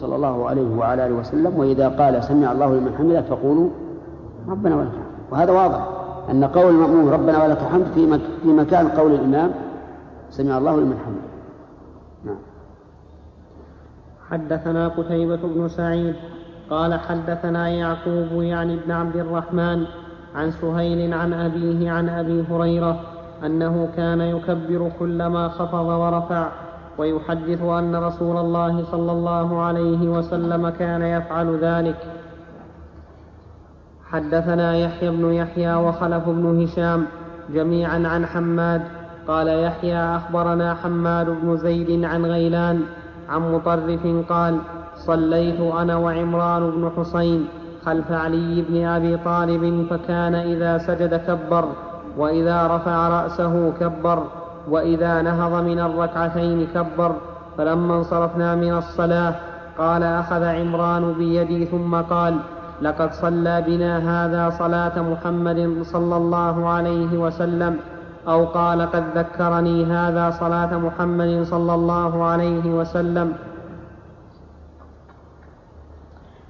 صلى الله عليه وعلى آله وسلم وإذا قال سمع الله لمن حمده فقولوا ربنا ولك الحمد. وهذا واضح أن قول المأموم ربنا ولك الحمد في في مكان قول الإمام سمع الله لمن حمده. نعم. حدثنا قتيبة بن سعيد قال حدثنا يعقوب يعني ابن عبد الرحمن عن سهيل عن أبيه عن أبي هريرة أنه كان يكبر كلما خفض ورفع ويحدث أن رسول الله صلى الله عليه وسلم كان يفعل ذلك. حدثنا يحيى بن يحيى وخلف بن هشام جميعا عن حماد. قال يحيى أخبرنا حماد بن زيد عن غيلان عن مطرف قال صليت أنا وعمران بن حسين خلف علي بن أبي طالب فكان إذا سجد كبر وإذا رفع رأسه كبر. وإذا نهض من الركعتين كبر فلما انصرفنا من الصلاة قال أخذ عمران بيدي ثم قال لقد صلى بنا هذا صلاة محمد صلى الله عليه وسلم أو قال قد ذكرني هذا صلاة محمد صلى الله عليه وسلم.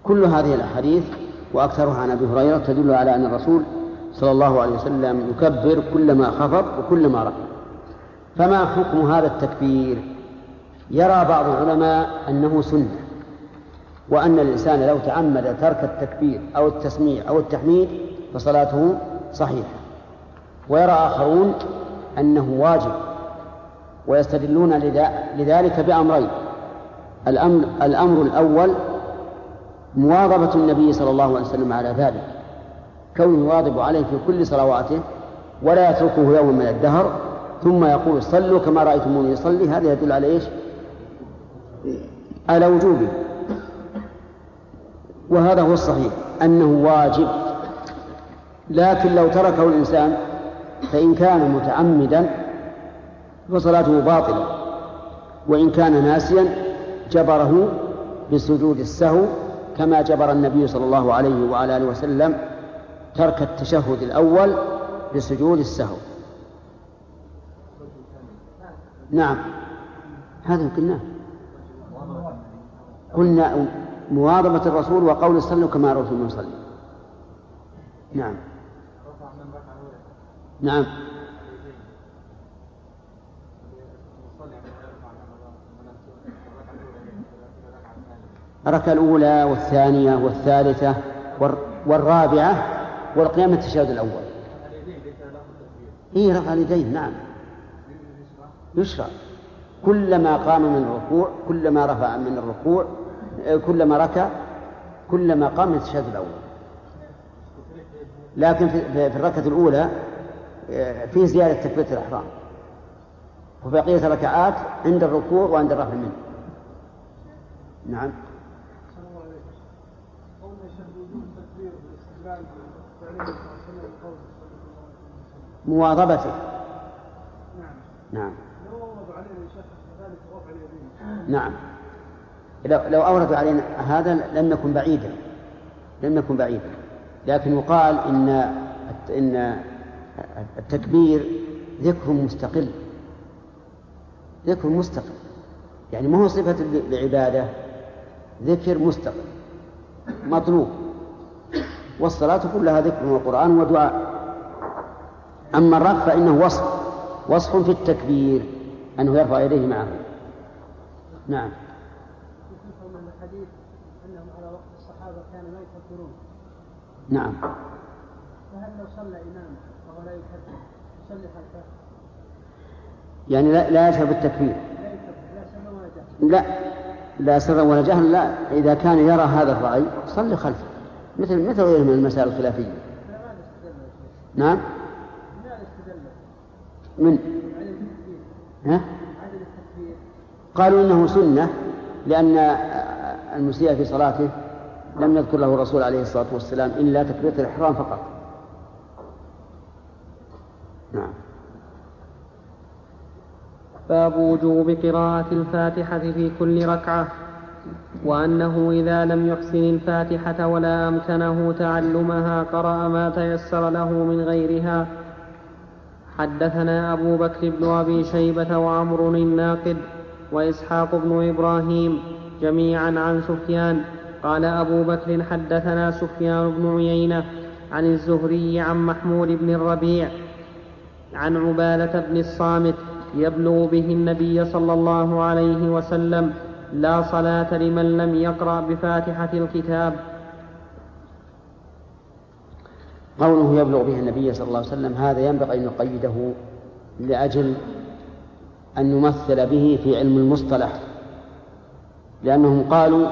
كل هذه الأحاديث وأكثرها عن أبي هريرة تدل على أن الرسول صلى الله عليه وسلم يكبر كلما خفض وكلما رفع فما حكم هذا التكبير؟ يرى بعض العلماء أنه سنة وأن الإنسان لو تعمد ترك التكبير أو التسميع أو التحميد فصلاته صحيحة. ويرى آخرون أنه واجب ويستدلون لذلك بأمرين. الأمر, الأمر الأول مواظبة النبي صلى الله عليه وسلم على ذلك كونه يواظب عليه في كل صلواته ولا يتركه يوما من الدهر ثم يقول صلوا كما رأيتموني يصلي هذا يدل على إيش؟ على وجوبه. وهذا هو الصحيح أنه واجب. لكن لو تركه الإنسان فإن كان متعمدا فصلاته باطلة وإن كان ناسيا جبره بسجود السهو كما جبر النبي صلى الله عليه وعلى آله وسلم ترك التشهد الأول بسجود السهو. نعم. هذا قلناه قلنا مواظبة الرسول وقول صلوا كما رأيتم يصلي. نعم. نعم. الركعة الأولى والثانية والثالثة والرابعة والقيام التشهد الأول. إيه رفع اليدين نعم. يشرع كلما قام من الركوع كلما رفع من الركوع كلما ركع كلما قام من التشهد الأول لكن في الركعة الأولى فيه زيادة تكبيرة الإحرام. وبقية الركعات عند الركوع وعند الرفع منه. نعم. مواظبته. نعم نعم. لو لو أوردوا علينا هذا لم يكن بعيدا. لم يكن بعيدا. لكن يقال إن إن التكبير ذكر مستقل. ذكر مستقل. يعني ما هو صفة العبادة ذكر مستقل. مطلوب. والصلاة كلها ذكر وقرآن ودعاء. أما الرفع فإنه وصف. وصف في التكبير. أنه يرفع يديه معه. نعم. الحديث أنهم على وقت الصحابة كانوا لا يكبرون نعم. فهل لو صلى إمام وهو لا يكبر يصلي خلفه؟ يعني لا, لا يشهد بالتكبير لا لا سرا ولا جهلا لا. إذا كان يرى هذا الرأي صلي خلفه. مثل مثل غيره من المسائل الخلافية. نعم. من؟ ها؟ قالوا إنه سنة لأن المسيء في صلاته لم يذكر له الرسول عليه الصلاة والسلام إلا تكبيرة الإحرام فقط. نعم. باب وجوب قراءة الفاتحة في كل ركعة وأنه إذا لم يحسن الفاتحة ولا أمكنه تعلمها قرأ ما تيسر له من غيرها. حدثنا أبو بكر بن أبي شيبة وعمر الناقد وإسحاق بن إبراهيم جميعا عن سفيان. قال أبو بكر حدثنا سفيان بن عيينة عن الزهري عن محمود بن الربيع عن عبادة بن الصامت يبلغ به النبي صلى الله عليه وسلم لا صلاة لمن لم يقرأ بفاتحة الكتاب. قوله يبلغ به النبي صلى الله عليه وسلم هذا ينبغي أن نقيده لأجل أن نمثل به في علم المصطلح لأنهم قالوا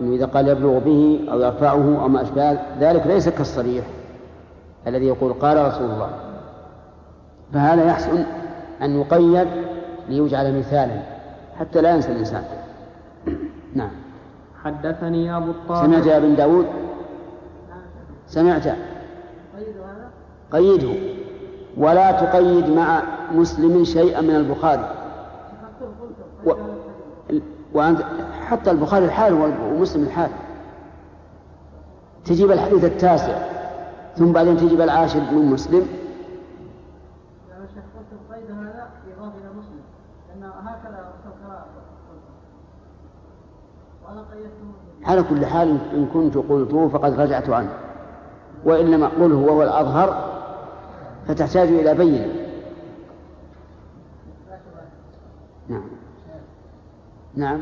أنه إذا قال يبلغ به أو يرفعه أو ما أشبه ذلك ليس كالصريح الذي يقول قال رسول الله. فهذا يحسن أن يقيد ليجعل مثالا حتى لا ينسى الإنسان. نعم. حدثني أبو الطاهر. سمعت يا أبن داود؟ سمعت. قيده. ولا تقيد مع مسلم شيئا من البخاري. و... وأنت حتى البخاري الحال ومسلم الحال. تجيب الحديث التاسع ثم بعدين تجيب العاشر من مسلم. على كل حال إن كنت قلته فقد رجعت عنه. وإنما قله وهو الأظهر فتحتاج إلى بينة. نعم. نعم.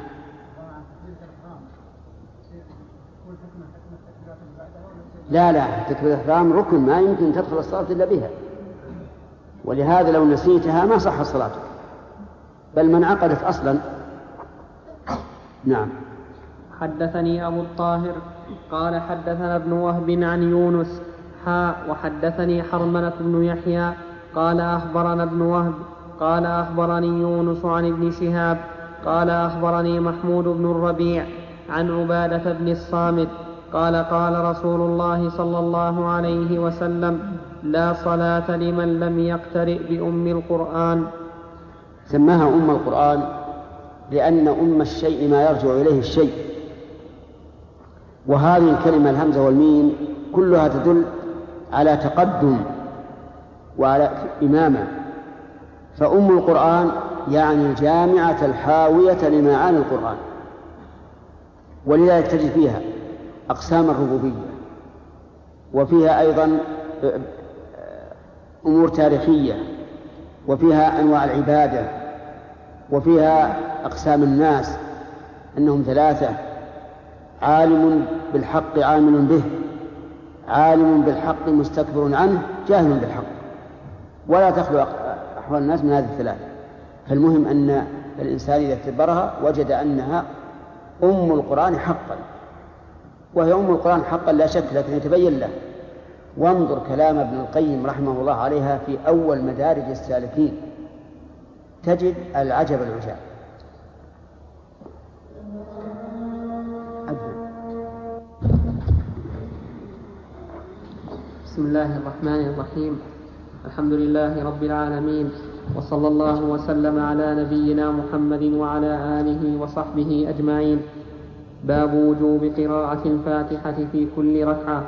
لا لا تكبيرة الإحرام ركن ما يمكن تدخل الصلاة إلا بها. ولهذا لو نسيتها ما صح صلاتك. بل من عقدت أصلا. نعم. حدثني أبو الطاهر قال حدثنا ابن وهب عن يونس حاء وحدثني حرملة بن يحيى قال أخبرنا ابن وهب قال أخبرني يونس عن ابن شهاب قال أخبرني محمود بن الربيع عن عبادة بن الصامت قال قال رسول الله صلى الله عليه وسلم لا صلاة لمن لم يقترئ بأم القرآن. سماها أم القرآن لأن أم الشيء ما يرجع إليه الشيء. وهذه الكلمة الهمزة والميم كلها تدل على تقدم وعلى إمامة. فأم القرآن يعني الجامعة الحاوية لمعاني القرآن ولذلك تجد فيها أقسام الربوبية وفيها أيضا أمور تاريخية وفيها أنواع العبادة وفيها أقسام الناس أنهم ثلاثة عالم بالحق عامل به عالم بالحق مستكبر عنه جاهل بالحق ولا تخلو أحوال الناس من هذه الثلاثة فالمهم أن الإنسان إذا اعتبرها وجد أنها أم القرآن حقا. وهي أم القرآن حقا لا شك لكن يتبين له. وانظر كلام ابن القيم رحمه الله عليها في أول مدارج السالكين. تجد العجب العجاب. بسم الله الرحمن الرحيم. الحمد لله رب العالمين وصلى الله وسلم على نبينا محمد وعلى آله وصحبه أجمعين. باب وجوب قراءة الفاتحة في كل ركعة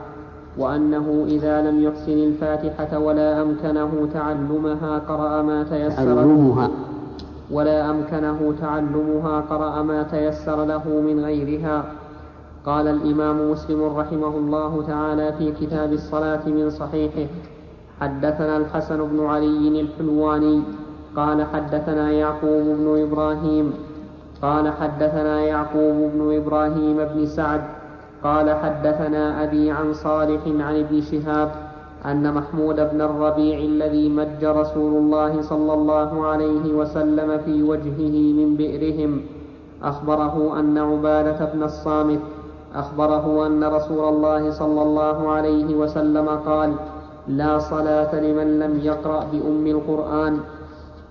وأنه إذا لم يحسن الفاتحة ولا أمكنه تعلمها قرأ ما تيسر له. ولا أمكنه تعلمها قرأ ما تيسر له من غيرها. قال الإمام مسلم رحمه الله تعالى في كتاب الصلاة من صحيحه حدثنا الحسن بن علي الحلواني قال حدثنا يعقوب بن إبراهيم قال حدثنا يعقوب بن إبراهيم بن سعد قال حدثنا أبي عن صالح عن ابن شهاب أن محمود بن الربيع الذي مج رسول الله صلى الله عليه وسلم في وجهه من بئرهم أخبره أن عبادة بن الصامت أخبره أن رسول الله صلى الله عليه وسلم قال لا صلاة لمن لم يقرأ بأم القرآن.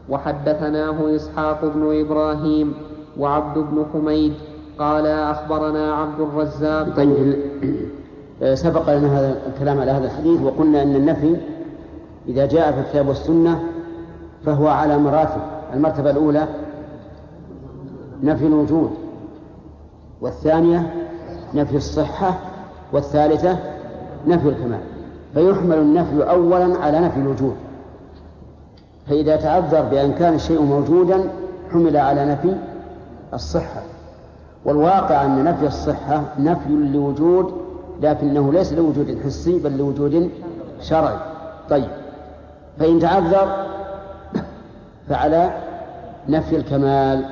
وحدثناه إسحاق بن إبراهيم وعبد بن حميد. قال أخبرنا عبد الرزاق. طيب سبق لنا هذا الكلام على هذا الحديث وقلنا أن النفي إذا جاء في الكتاب والسنة فهو على مراتب. المرتبة الأولى نفي الوجود والثانية نفي الصحة والثالثة نفي الكمال. فيحمل النفي أولا على نفي الوجود. فإذا تعذر بأن كان الشيء موجودا حمل على نفي الصحة. والواقع أن نفي الصحة نفي لوجود لكنه ليس لوجود حسي بل لوجود شرعي. طيب. فإن تعذر فعلى نفي الكمال.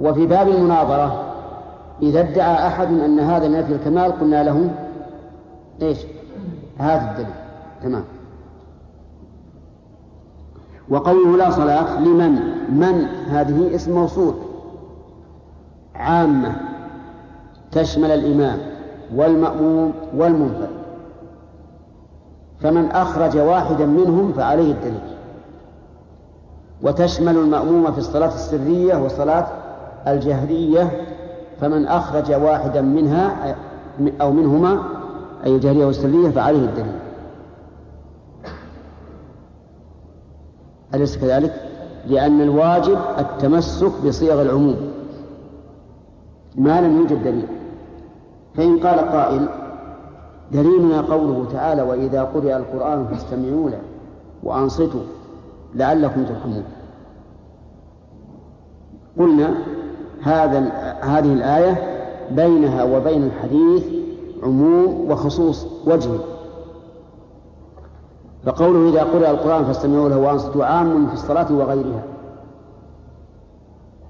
وفي باب المناظرة إذا ادعى أحد أن هذا نفي الكمال قلنا له إيش؟ هذا الدليل. تمام. وقوله لا صلاة لمن؟ من؟ هذه اسم موصول. عامة تشمل الإمام والمأموم والمنفرد. فمن أخرج واحدا منهم فعليه الدليل. وتشمل المأموم في الصلاة السرية والصلاة الجهرية. فمن أخرج واحدا منها أو منهما أي الجهرية والسرية فعليه الدليل. أليس كذلك؟ لأن الواجب التمسك بصيغ العموم. ما لم يوجد دليل. فإن قال قائل دليلنا قوله تعالى وإذا قرئ القرآن فاستمعوا له وأنصتوا لعلكم ترحمون. قلنا هذا هذه الآية بينها وبين الحديث عموم وخصوص وجه. فقوله إذا قرأ القرآن فاستمعوا له وأنصتوا عام في الصلاة وغيرها.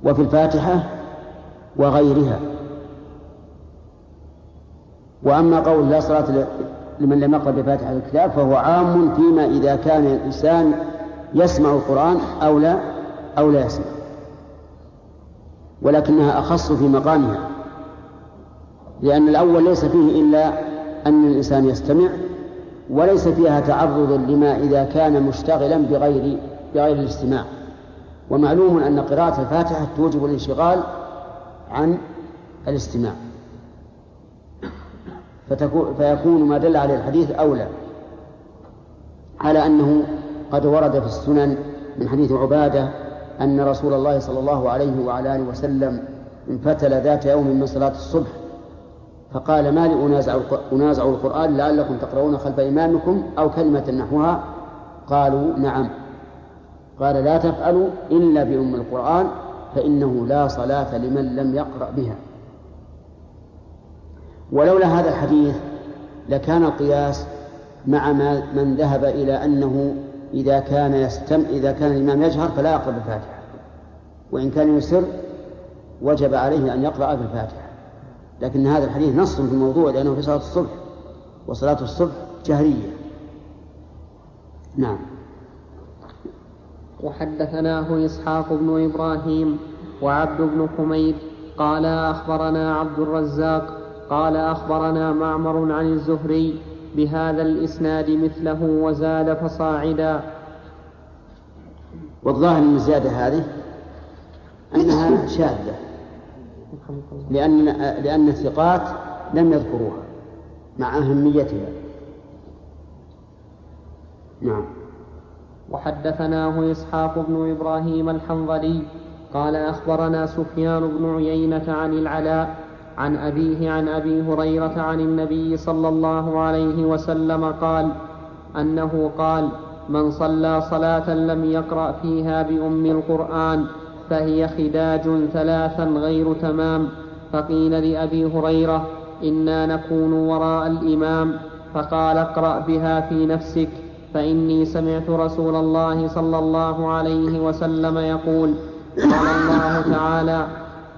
وفي الفاتحة وغيرها. وأما قول لا صلاة لمن لم يقرأ بفاتحة الكتاب فهو عام فيما إذا كان الإنسان يسمع القرآن أو لا أو لا يسمع. ولكنها أخص في مقامها. لأن الأول ليس فيه إلا أن الإنسان يستمع وليس فيها تعرض لما إذا كان مشتغلا بغير بغير الاستماع. ومعلوم أن قراءة الفاتحة توجب الانشغال عن الاستماع. فيكون ما دل عليه الحديث أولى. على أنه قد ورد في السنن من حديث عبادة أن رسول الله صلى الله عليه وعلى آله وسلم انفتل ذات يوم من صلاة الصبح. فقال ما لي أنازع, أنازع القرآن لعلكم تقرؤون خلف إمامكم أو كلمة نحوها؟ قالوا نعم. قال لا تفعلوا إلا بأم القرآن فإنه لا صلاة لمن لم يقرأ بها. ولولا هذا الحديث لكان القياس مع من ذهب إلى أنه إذا كان يستم إذا كان الإمام يجهر فلا يقرأ بالفاتحة. وإن كان يسر وجب عليه أن يقرأ بالفاتحة. لكن هذا الحديث نص في الموضوع لأنه في صلاة الصبح وصلاة الصبح جهرية. نعم. وحدثناه إسحاق بن إبراهيم وعبد بن حميد قال أخبرنا عبد الرزاق قال أخبرنا معمر عن الزهري بهذا الإسناد مثله وزاد فصاعدا. والظاهر من الزيادة هذه أنها شاذة. لأن لأن الثقات لم يذكروها مع أهميتها. نعم. وحدثناه إسحاق بن إبراهيم الحنظلي قال أخبرنا سفيان بن عيينة عن العلاء عن أبيه عن أبي هريرة عن النبي صلى الله عليه وسلم قال أنه قال من صلى صلاة لم يقرأ فيها بأم القرآن فهي خداج ثلاثا غير تمام. فقيل لأبي هريرة إنا نكون وراء الإمام. فقال اقرأ بها في نفسك. فإني سمعت رسول الله صلى الله عليه وسلم يقول قال الله تعالى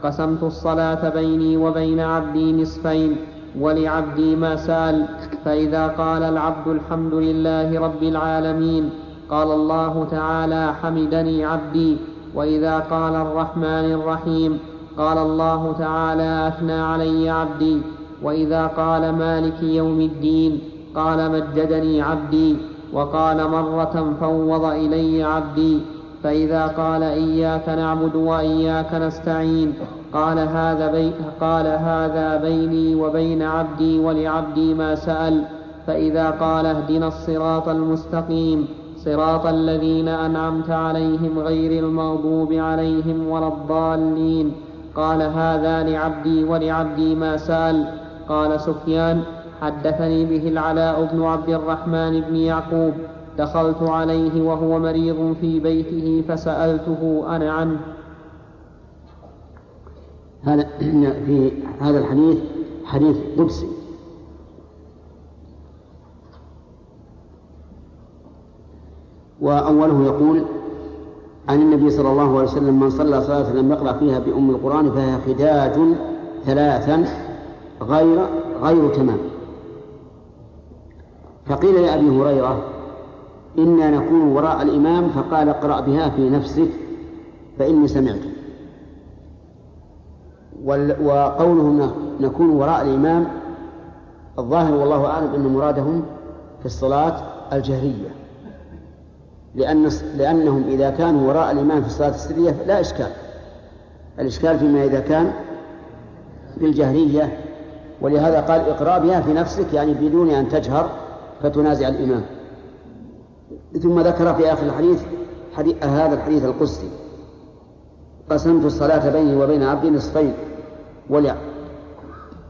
قسمت الصلاة بيني وبين عبدي نصفين ولعبدي ما سأل. فإذا قال العبد الحمد لله رب العالمين قال الله تعالى حمدني عبدي. وإذا قال الرحمن الرحيم قال الله تعالى أثنى علي عبدي. وإذا قال مالك يوم الدين قال مجدني عبدي. وقال مرة فوض إلي عبدي. فإذا قال إياك نعبد وإياك نستعين قال هذا بي قال هذا بيني وبين عبدي ولعبدي ما سأل. فإذا قال اهدنا الصراط المستقيم صراط الذين أنعمت عليهم غير المغضوب عليهم ولا الضالين. قال هذا لعبدي ولعبدي ما سأل. قال سفيان حدثني به العلاء بن عبد الرحمن بن يعقوب. دخلت عليه وهو مريض في بيته فسألته أنا عنه. هذا في هذا الحديث حديث قدسي. وأوله يقول عن النبي صلى الله عليه وسلم من صلى صلاة لم يقرأ فيها بأم القرآن فهي خداج ثلاثا غير غير تمام. فقيل لأبي هريرة إنا نكون وراء الإمام فقال اقرأ بها في نفسك فإني سمعت. وقوله نكون وراء الإمام الظاهر والله أعلم أن مرادهم في الصلاة الجهرية. لأن لأنهم إذا كانوا وراء الإمام في الصلاة السرية لا إشكال. الإشكال فيما إذا كان في الجهرية ولهذا قال اقرأ بها في نفسك يعني بدون أن تجهر فتنازع الإمام ثم ذكر في آخر الحديث حديث هذا الحديث القدسي. قسمت الصلاة بيني وبين عبدي نصفين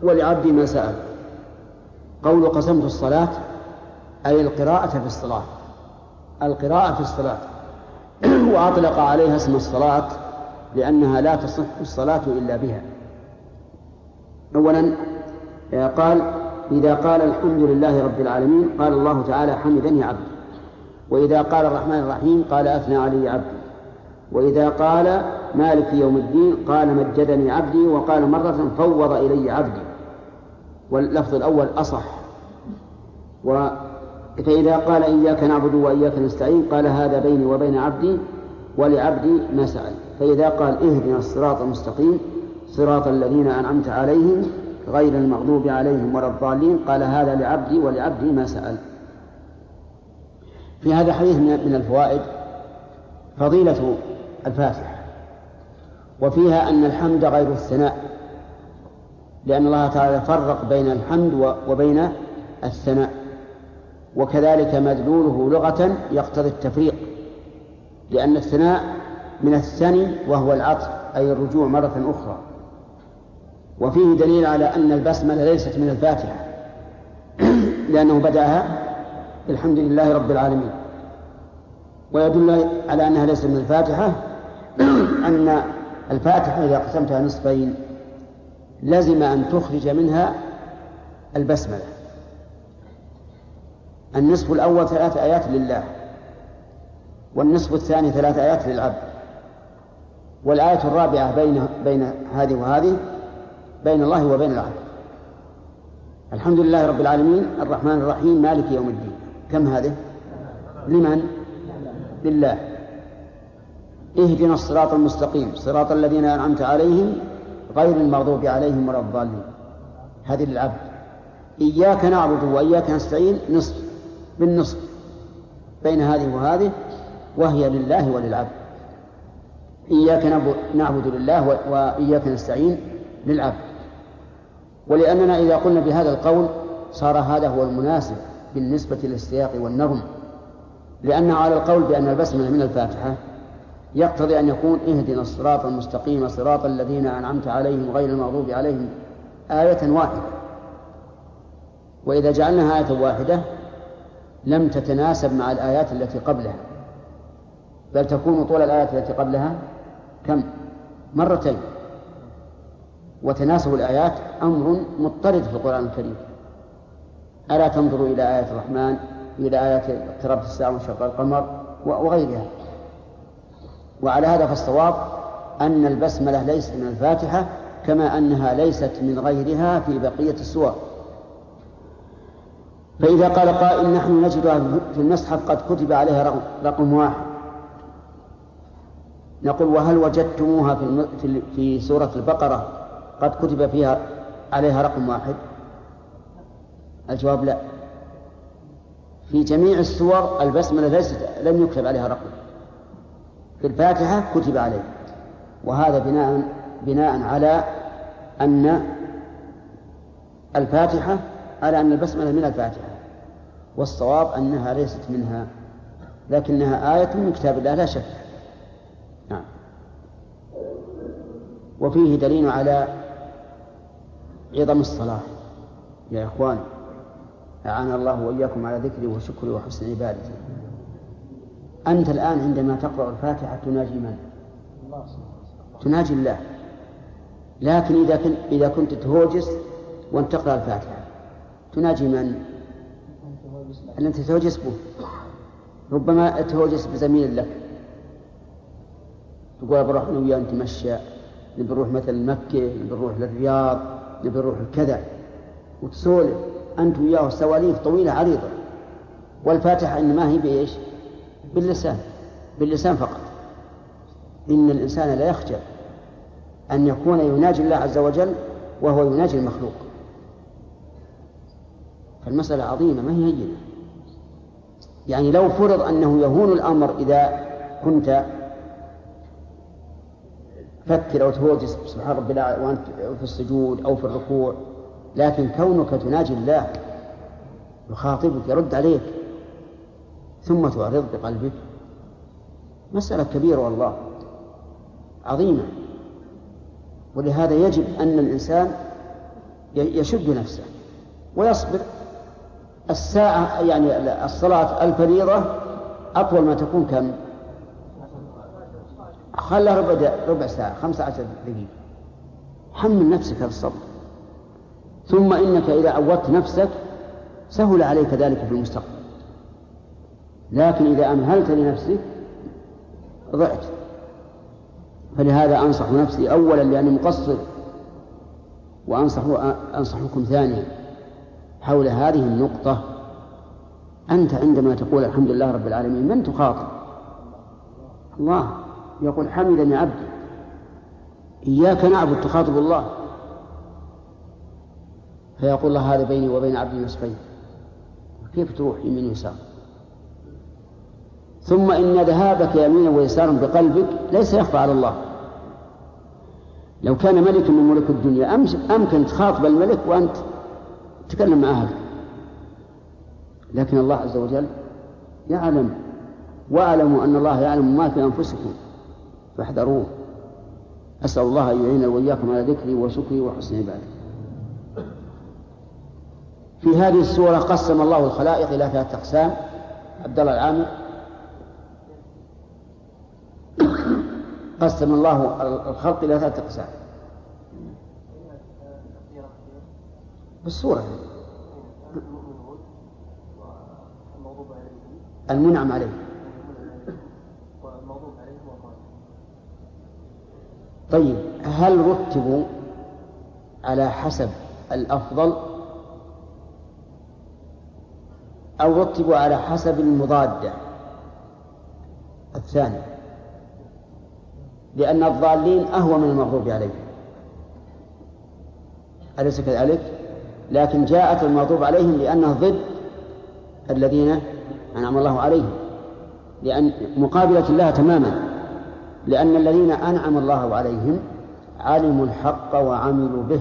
ولعبدي ما سأل. قول قسمت الصلاة أي القراءة في الصلاة. القراءة في الصلاة. وأطلق عليها اسم الصلاة لأنها لا تصح الصلاة إلا بها. أولا قال إذا قال الحمد لله رب العالمين قال الله تعالى حمدني عبدي وإذا قال الرحمن الرحيم قال أثنى علي عبدي. وإذا قال مالك يوم الدين قال مجدني عبدي. وقال مرة فوض إلي عبدي. واللفظ الأول أصح. و فإذا قال إياك نعبد وإياك نستعين قال هذا بيني وبين عبدي ولعبدي ما سأل. فإذا قال اهدنا الصراط المستقيم صراط الذين أنعمت عليهم غير المغضوب عليهم ولا الضالين قال هذا لعبدي ولعبدي ما سأل. في هذا الحديث من الفوائد فضيلة الفاتحة. وفيها أن الحمد غير الثناء لأن الله تعالى فرق بين الحمد وبين الثناء. وكذلك مدلوله لغة يقتضي التفريق لأن الثناء من الثني وهو العطف أي الرجوع مرة أخرى. وفيه دليل على أن البسملة ليست من الفاتحة لأنه بدأها بالحمد لله رب العالمين. ويدل على أنها ليست من الفاتحة أن الفاتحة إذا قسمتها نصفين لزم أن تخرج منها البسملة. النصف الأول ثلاث آيات لله والنصف الثاني ثلاث آيات للعبد. والآية الرابعة بين بين هذه وهذه بين الله وبين العبد. الحمد لله رب العالمين الرحمن الرحيم مالك يوم الدين. كم هذه؟ لمن؟ لله. اهدنا الصراط المستقيم صراط الذين أنعمت عليهم غير المغضوب عليهم ولا الضالين. هذه للعبد. إياك نعبد وإياك نستعين نصف. بالنصف بين هذه وهذه وهي لله وللعبد. إياك نعبد لله وإياك نستعين للعبد. ولأننا إذا قلنا بهذا القول صار هذا هو المناسب بالنسبة للسياق والنظم. لأن على القول بأن البسملة من الفاتحة يقتضي أن يكون اهدنا الصراط المستقيم صراط الذين أنعمت عليهم غير المغضوب عليهم آية واحدة. وإذا جعلناها آية واحدة لم تتناسب مع الآيات التي قبلها. بل تكون طول الآيات التي قبلها كم؟ مرتين. وتناسب الآيات أمر مضطرد في القرآن الكريم. ألا تنظروا إلى آية الرحمن إلى آية اقتربت الساعة وانشق القمر وغيرها. وعلى هذا فالصواب أن البسملة ليست من الفاتحة كما أنها ليست من غيرها في بقية السور. فإذا قال قائل نحن نجدها في المصحف قد كتب عليها رقم, واحد. نقول وهل وجدتموها في في سورة البقرة قد كتب فيها عليها رقم واحد؟ الجواب لا. في جميع السور البسملة ليست لم يكتب عليها رقم. في الفاتحة كتب عليه وهذا بناء بناء على أن الفاتحة على أن البسملة من الفاتحة. والصواب أنها ليست منها لكنها آية من كتاب الله لا شك. نعم. وفيه دليل على عظم الصلاة. يا إخواني أعان الله وإياكم على ذكري وشكري وحسن عبادتي. أنت الآن عندما تقرأ الفاتحة تناجي من؟ تناجي الله. لكن إذا كنت إذا كنت تهوجس وأنت تقرأ الفاتحة تناجي من؟ أنت تهوجس به. ربما تهوجس بزميل لك. تقول بروح أنا وياه نتمشى نبي نروح مثلا مكة نبي نروح للرياض نبي نروح كذا. وتسولف أنت وياه سواليف طويلة عريضة. والفاتحة إنما هي بإيش؟ باللسان. باللسان فقط. إن الإنسان لا يخجل أن يكون يناجي الله عز وجل وهو يناجي المخلوق. فالمسألة عظيمة ما هي هينة؟ يعني لو فرض أنه يهون الأمر إذا كنت تفكر أو تهوجس سبحان ربي وأنت في السجود أو في الركوع لكن كونك تناجي الله يخاطبك يرد عليك ثم تعرض بقلبك مسألة كبيرة والله عظيمة. ولهذا يجب أن الإنسان يشد نفسه ويصبر الساعة يعني الصلاة الفريضة أطول ما تكون كم؟ خلها ربع ربع ساعة خمسة عشر دقيقة. حمل نفسك الصبر. ثم إنك إذا عودت نفسك سهل عليك ذلك في المستقبل. لكن إذا أمهلت لنفسك ضعت. فلهذا أنصح نفسي أولا لأني مقصر وأنصح أنصحكم ثانيا. حول هذه النقطة. أنت عندما تقول الحمد لله رب العالمين من تخاطب؟ الله. يقول حمدني عبدي. إياك نعبد تخاطب الله. فيقول الله هذا بيني وبين عبدي نصفين. كيف تروح يمين ويسار؟ ثم إن ذهابك يمينا ويسارا بقلبك ليس يخفى على الله. لو كان ملك من ملوك الدنيا أمكن تخاطب الملك وأنت تتكلم مع أهلك لكن الله عز وجل يعلم واعلموا أن الله يعلم ما في أنفسكم فاحذروه. أسأل الله أن يعين وإياكم على ذكري وشكري وحسن عبادتي. في هذه السورة قسم الله الخلائق إلى ثلاثة أقسام. عبد الله العامر. قسم الله الخلق إلى ثلاثة أقسام. بالصورة. المنعم عليه. طيب هل رتبوا على حسب الأفضل؟ أو رتبوا على حسب المضادة الثاني. لأن الضالين أهوى من المغضوب عليهم. أليس كذلك؟ لكن جاءت المغضوب عليهم لأنه ضد الذين أنعم الله عليهم. لأن مقابلة الله تماما. لأن الذين أنعم الله عليهم علموا الحق وعملوا به.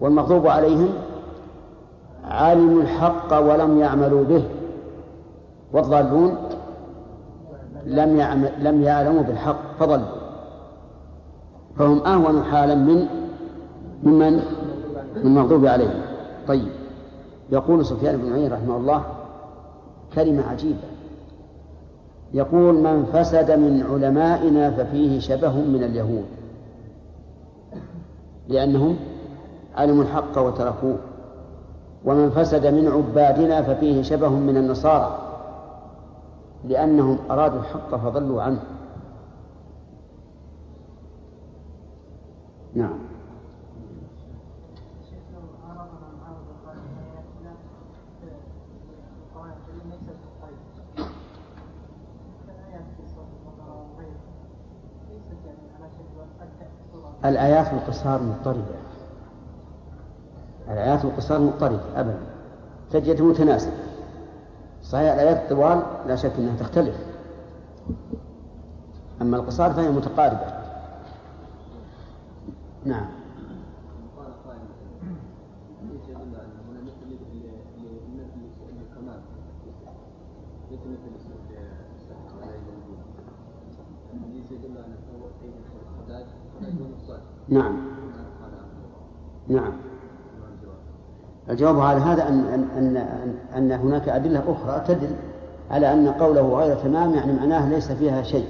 والمغضوب عليهم علموا الحق ولم يعملوا به. والضالون لم يعلموا بالحق فضلوا. فهم أهون حالا من ممن؟ من المغضوب عليهم. طيب. يقول سفيان بن عيينة رحمه الله كلمة عجيبة. يقول من فسد من علمائنا ففيه شبه من اليهود. لأنهم علموا الحق وتركوه. ومن فسد من عبادنا ففيه شبه من النصارى. لأنهم أرادوا الحق فضلوا عنه. نعم. الآيات القصار مضطربة. الآيات القصار مضطربة أبدا. تجد متناسبة. صحيح الآيات الطوال لا شك أنها تختلف. أما القصار فهي متقاربة. نعم. نعم. نعم. الجواب على هذا أن أن أن, أن هناك أدلة أخرى تدل على أن قوله غير تمام يعني معناه ليس فيها شيء.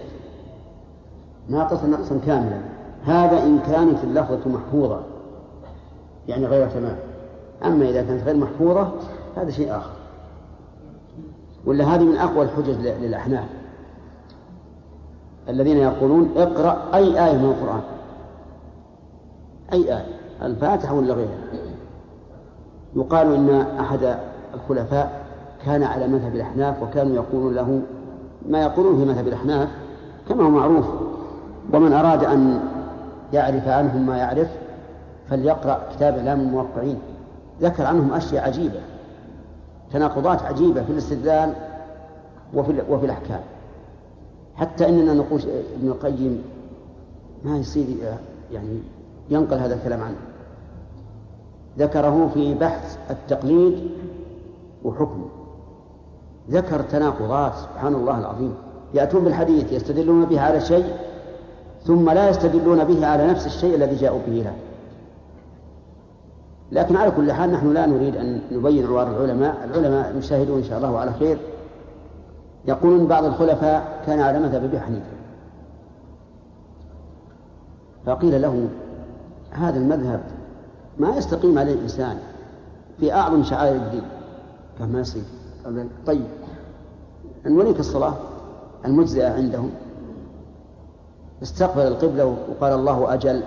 ناقصا نقصا كاملا. هذا إن كانت اللفظة محفوظة. يعني غير تمام. أما إذا كانت غير محفوظة هذا شيء آخر. ولا هذه من أقوى الحجج للأحناف. الذين يقولون اقرأ أي آية من القرآن. أي آية؟ الفاتحة ولا غيرها؟ يقال إن أحد الخلفاء كان على مذهب الأحناف وكانوا يقولون له ما يقولون في مذهب الأحناف كما هو معروف. ومن أراد أن يعرف عنهم ما يعرف فليقرأ كتاب إعلام الموقعين. ذكر عنهم أشياء عجيبة تناقضات عجيبة في الاستدلال وفي, وفي الأحكام. حتى إننا نقول إبن القيم ما يصير يعني ينقل هذا الكلام عنه. ذكره في بحث التقليد وحكمه ذكر تناقضات سبحان الله العظيم. يأتون بالحديث يستدلون به على شيء ثم لا يستدلون به على نفس الشيء الذي جاءوا به له. لكن على كل حال نحن لا نريد أن نبين عوار العلماء. العلماء يشاهدون إن شاء الله على خير. يقولون بعض الخلفاء كان على مذهب أبي حنيفة. فقيل له هذا المذهب ما يستقيم عليه الإنسان في أعظم شعائر الدين. كما يصير؟ طيب. نوليك الصلاة المجزئة عندهم. استقبل القبلة وقال الله أجل.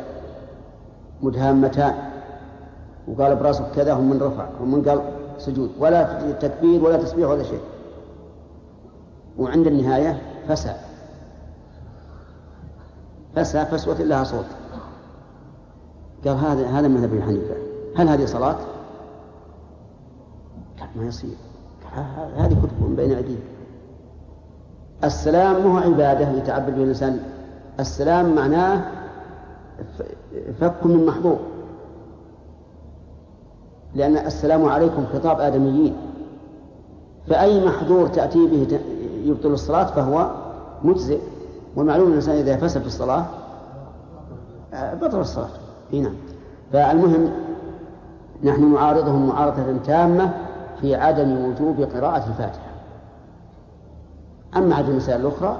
مدهامتان. وقال براسك كذا هم من رفع هم من قال سجود. ولا تكبير ولا تسبيح ولا شيء. وعند النهاية فسى. فسى فسوة لها صوت. قال هذا هذا مذهب ابن حنيفة. هل هذه صلاة؟ قال ما يصير. هذه كتب من بين أيديهم السلام مو عبادة يتعبد به الإنسان. السلام معناه فك من محظور. لأن السلام عليكم خطاب آدميين. فأي محظور تأتي به يبطل الصلاة فهو مجزئ. والمعلوم الإنسان إذا فسد في الصلاة آه، بطل الصلاة. إي نعم. فالمهم نحن نعارضهم معارضة تامة في عدم وجوب قراءة الفاتحة. أما عدم المسائل الأخرى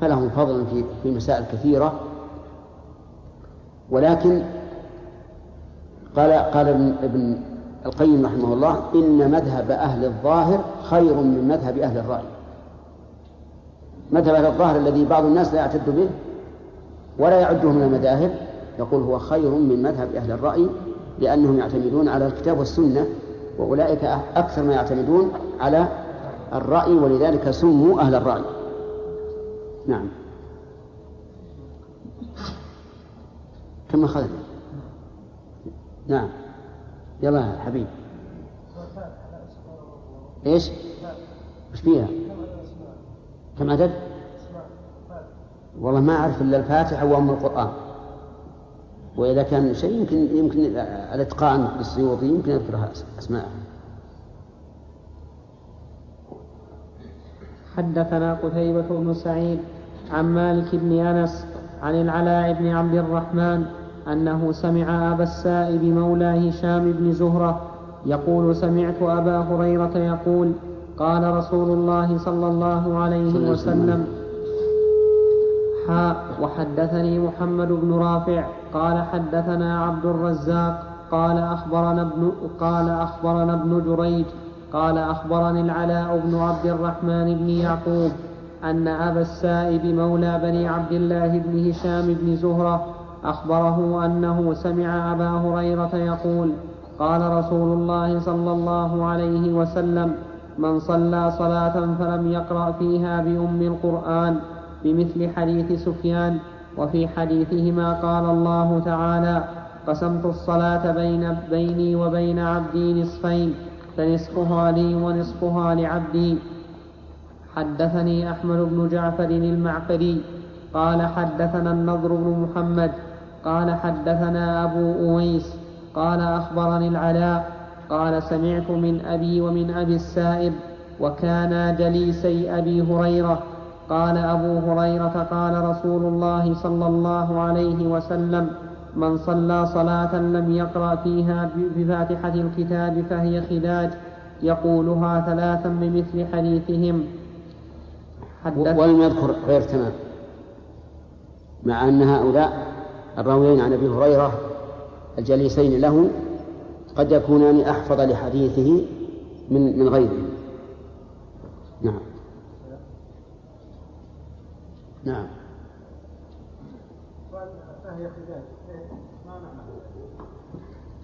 فلهم فضل في في مسائل كثيرة. ولكن قال قال ابن القيم رحمه الله إن مذهب أهل الظاهر خير من مذهب أهل الرأي. مذهب أهل الظاهر الذي بعض الناس لا يعتد به ولا يعده من المذاهب يقول هو خير من مذهب أهل الرأي لأنهم يعتمدون على الكتاب والسنة وأولئك أكثر ما يعتمدون على الرأي ولذلك سموا أهل الرأي نعم كم أخذنا نعم يلا حبيب إيش؟ وش فيها؟ كم عدد؟ والله ما أعرف إلا الفاتحة وأم القرآن وإذا كان شيء يمكن يمكن الإتقان للسيوطي يمكن يذكرها أسماء حدثنا قتيبة بن سعيد عن مالك بن أنس عن العلاء بن عبد الرحمن أنه سمع أبا السائب مولى هشام بن زهرة يقول سمعت أبا هريرة يقول قال رسول الله صلى الله عليه وسلم حاء وحدثني محمد بن رافع قال حدثنا عبد الرزاق قال أخبرنا ابن قال أخبرنا ابن جريج قال أخبرني العلاء بن عبد الرحمن بن يعقوب أن أبا السائب مولى بني عبد الله بن هشام بن زهرة أخبره أنه سمع أبا هريرة يقول قال رسول الله صلى الله عليه وسلم من صلى صلاة فلم يقرأ فيها بأم القرآن بمثل حديث سفيان وفي حديثهما قال الله تعالى قسمت الصلاة بين بيني وبين عبدي نصفين فنصفها لي ونصفها لعبدي. حدثني أحمد بن جعفر المعقري قال حدثنا النضر بن محمد قال حدثنا أبو أويس قال أخبرني العلاء قال سمعت من أبي ومن أبي السائب وكانا جليسي أبي هريرة قال أبو هريرة قال رسول الله صلى الله عليه وسلم من صلى صلاة لم يقرأ فيها بفاتحة الكتاب فهي خداج. يقولها ثلاثا بمثل حديثهم. ولم يذكر غير تمام مع أن هؤلاء الراويين عن أبي هريرة الجليسين له قد يكونان أحفظ لحديثه من من غيره نعم. نعم.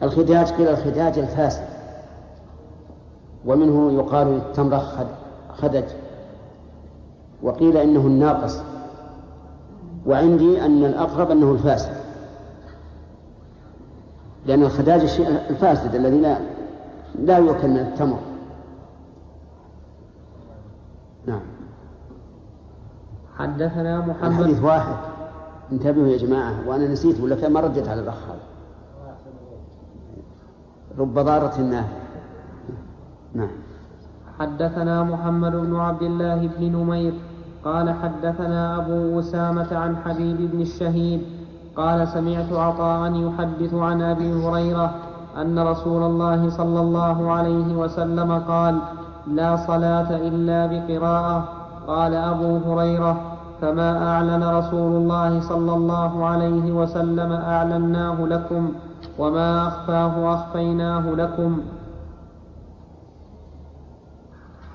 الخداج قيل الخداج الفاسد. ومنه يقال للتمرة خدج. وقيل إنه الناقص. وعندي أن الأقرب أنه الفاسد. لأن الخداج الشيء الفاسد الذي لا لا يؤكل من التمر. نعم. حدثنا محمد. الحديث واحد. انتبهوا يا جماعة وأنا نسيت ولا ما ردت على الأخ هذا. رب ضارة نافعة نعم. حدثنا محمد بن عبد الله بن نمير قال حدثنا أبو أسامة عن حبيب بن الشهيد قال سمعت عطاء يحدث عن أبي هريرة أن رسول الله صلى الله عليه وسلم قال لا صلاة إلا بقراءة. قال أبو هريرة فما أعلن رسول الله صلى الله عليه وسلم أعلناه لكم وما أخفاه أخفيناه لكم.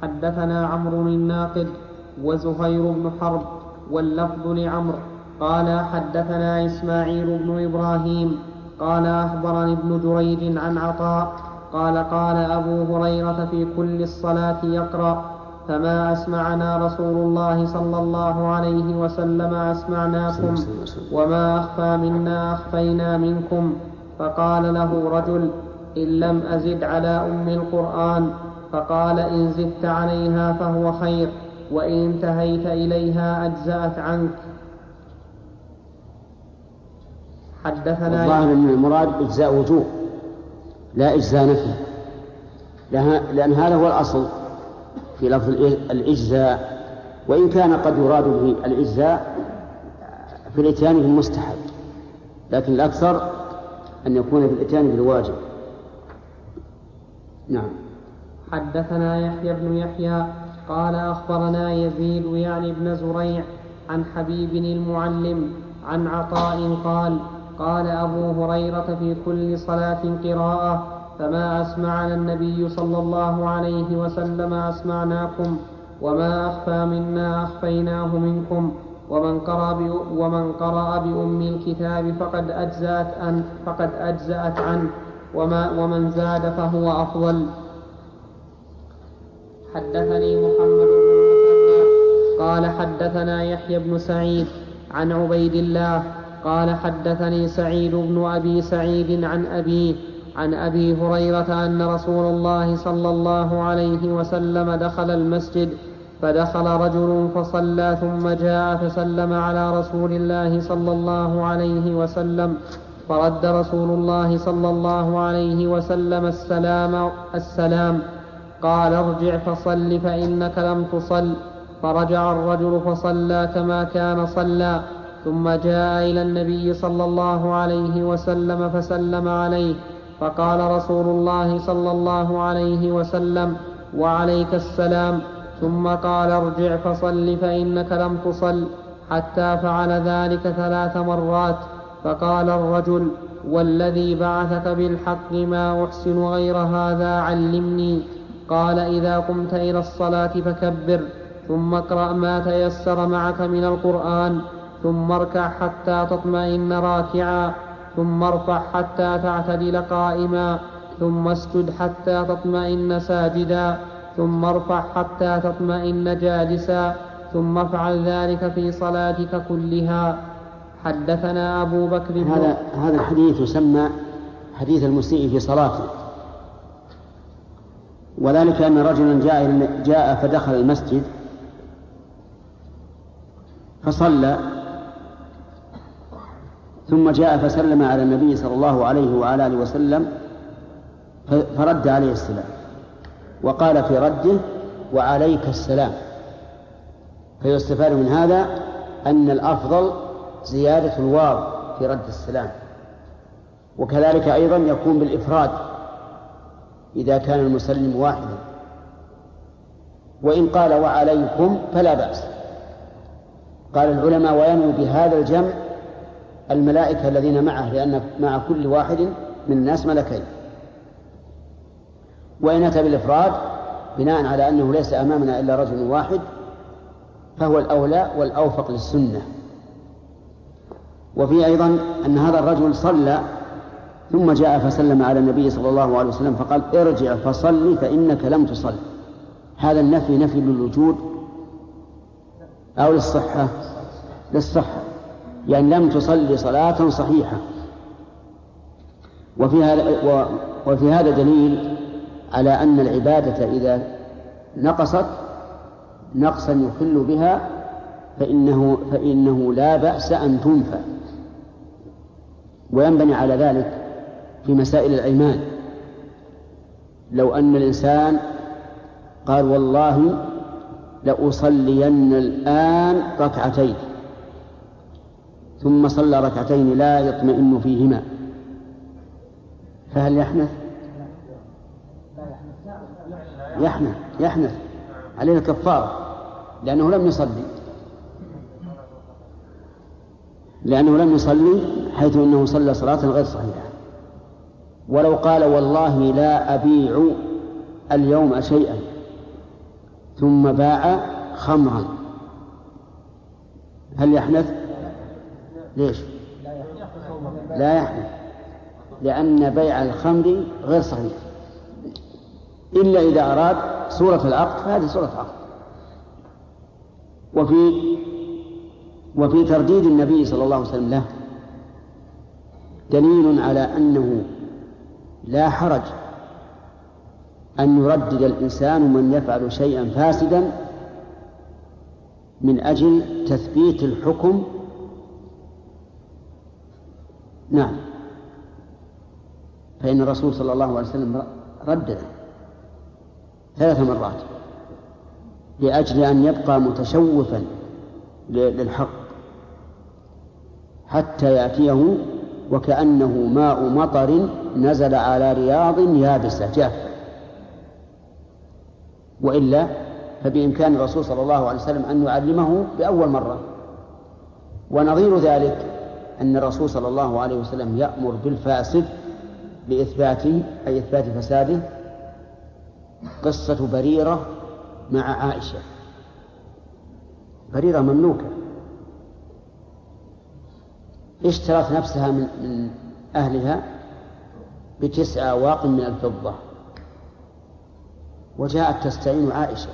حدثنا عمرو الناقد وزهير بن حرب واللفظ لعمرو. قال حدثنا إسماعيل بن إبراهيم. قال أخبرني ابن جريج عن عطاء. قال قال أبو هريرة في كل الصلاة يقرأ فما أسمعنا رسول الله صلى الله عليه وسلم أسمعناكم وما أخفى منا أخفينا منكم فقال له رجل إن لم أزد على أم القرآن فقال إن زدت عليها فهو خير وإن انتهيت إليها أجزأت عنك. حدثنا الظاهر أن المراد إجزاء وجوب لا إجزاء نفي لأن هذا هو الأصل. في لفظ الإجزاء وإن كان قد يراد به الإجزاء في الإتيان بالمستحب لكن الأكثر أن يكون في الإتيان بالواجب نعم. حدثنا يحيى بن يحيى قال أخبرنا يزيد يعني ابن زريع عن حبيب المعلم عن عطاء قال قال أبو هريرة في كل صلاة قراءة فما أسمعنا النبي صلى الله عليه وسلم أسمعناكم وما أخفى منا أخفيناه منكم ومن قرأ ومن قرأ بأم الكتاب فقد أجزأت أن فقد أجزأت عنه وما ومن زاد فهو أفضل. حدثني محمد بن قال حدثنا يحيى بن سعيد عن عبيد الله قال حدثني سعيد بن أبي سعيد عن أبيه عن أبي هريرة أن رسول الله صلى الله عليه وسلم دخل المسجد فدخل رجل فصلى ثم جاء فسلم على رسول الله صلى الله عليه وسلم فرد رسول الله صلى الله عليه وسلم السلام السلام. قال ارجع فصل فإنك لم تصل. فرجع الرجل فصلى كما كان صلى ثم جاء إلى النبي صلى الله عليه وسلم فسلم عليه. فقال رسول الله صلى الله عليه وسلم وعليك السلام. ثم قال ارجع فصل فإنك لم تصل. حتى فعل ذلك ثلاث مرات. فقال الرجل والذي بعثك بالحق ما أحسن غير هذا علمني. قال إذا قمت إلى الصلاة فكبر ثم اقرأ ما تيسر معك من القرآن ثم اركع حتى تطمئن راكعا. ثم ارفع حتى تعتدل قائما ثم اسجد حتى تطمئن ساجدا ثم ارفع حتى تطمئن جالسا ثم افعل ذلك في صلاتك كلها. حدثنا أبو بكر هذا هذا الحديث يسمى حديث المسيء في صلاته. وذلك أن رجلا جاء جاء فدخل المسجد فصلى ثم جاء فسلم على النبي صلى الله عليه وعلى آله وسلم فرد عليه السلام وقال في رده وعليك السلام. فيستفاد من هذا أن الأفضل زيادة الواو في رد السلام وكذلك أيضا يكون بالإفراد إذا كان المسلم واحدا. وإن قال وعليكم فلا بأس. قال العلماء وينوي بهذا الجمع الملائكة الذين معه لأن مع كل واحد من الناس ملكين. وإن أتى بالإفراد بناء على أنه ليس أمامنا إلا رجل واحد فهو الأولى والأوفق للسنة. وفي أيضا أن هذا الرجل صلى ثم جاء فسلم على النبي صلى الله عليه وسلم فقال ارجع فصلي فإنك لم تصل. هذا النفي نفي للوجود أو للصحة؟ للصحة. يعني لم تصلي صلاة صحيحة. وفي هذا وفي هذا دليل على أن العبادة إذا نقصت نقصا يخل بها فإنه فإنه لا بأس أن تنفى. وينبني على ذلك في مسائل الأيمان. لو أن الإنسان قال والله لأصلين الآن ركعتين. ثم صلى ركعتين لا يطمئن فيهما. فهل يحنث؟ يحنث يحنث. عليه الكفارة لأنه لم يصلي. لأنه لم يصلي حيث أنه صلى صلاة غير صحيحة. ولو قال والله لا أبيع اليوم شيئا ثم باع خمرا. هل يحنث؟ ليش؟ لا يحنث لأن بيع الخمر غير صحيح. إلا إذا أراد صورة العقد فهذه صورة عقد وفي وفي ترديد النبي صلى الله عليه وسلم له دليل على أنه لا حرج أن يردد الإنسان من يفعل شيئا فاسدا من أجل تثبيت الحكم نعم. فإن الرسول صلى الله عليه وسلم ردد ثلاث مرات لأجل أن يبقى متشوفا للحق حتى يأتيه وكأنه ماء مطر نزل على رياض يابسة جافة. وإلا فبإمكان الرسول صلى الله عليه وسلم أن يعلمه بأول مرة. ونظير ذلك أن الرسول صلى الله عليه وسلم يأمر بالفاسد لإثبات أي إثبات فساده قصة بريرة مع عائشة. بريرة مملوكة. اشترت نفسها من, من أهلها بتسع أواق من الفضة. وجاءت تستعين عائشة.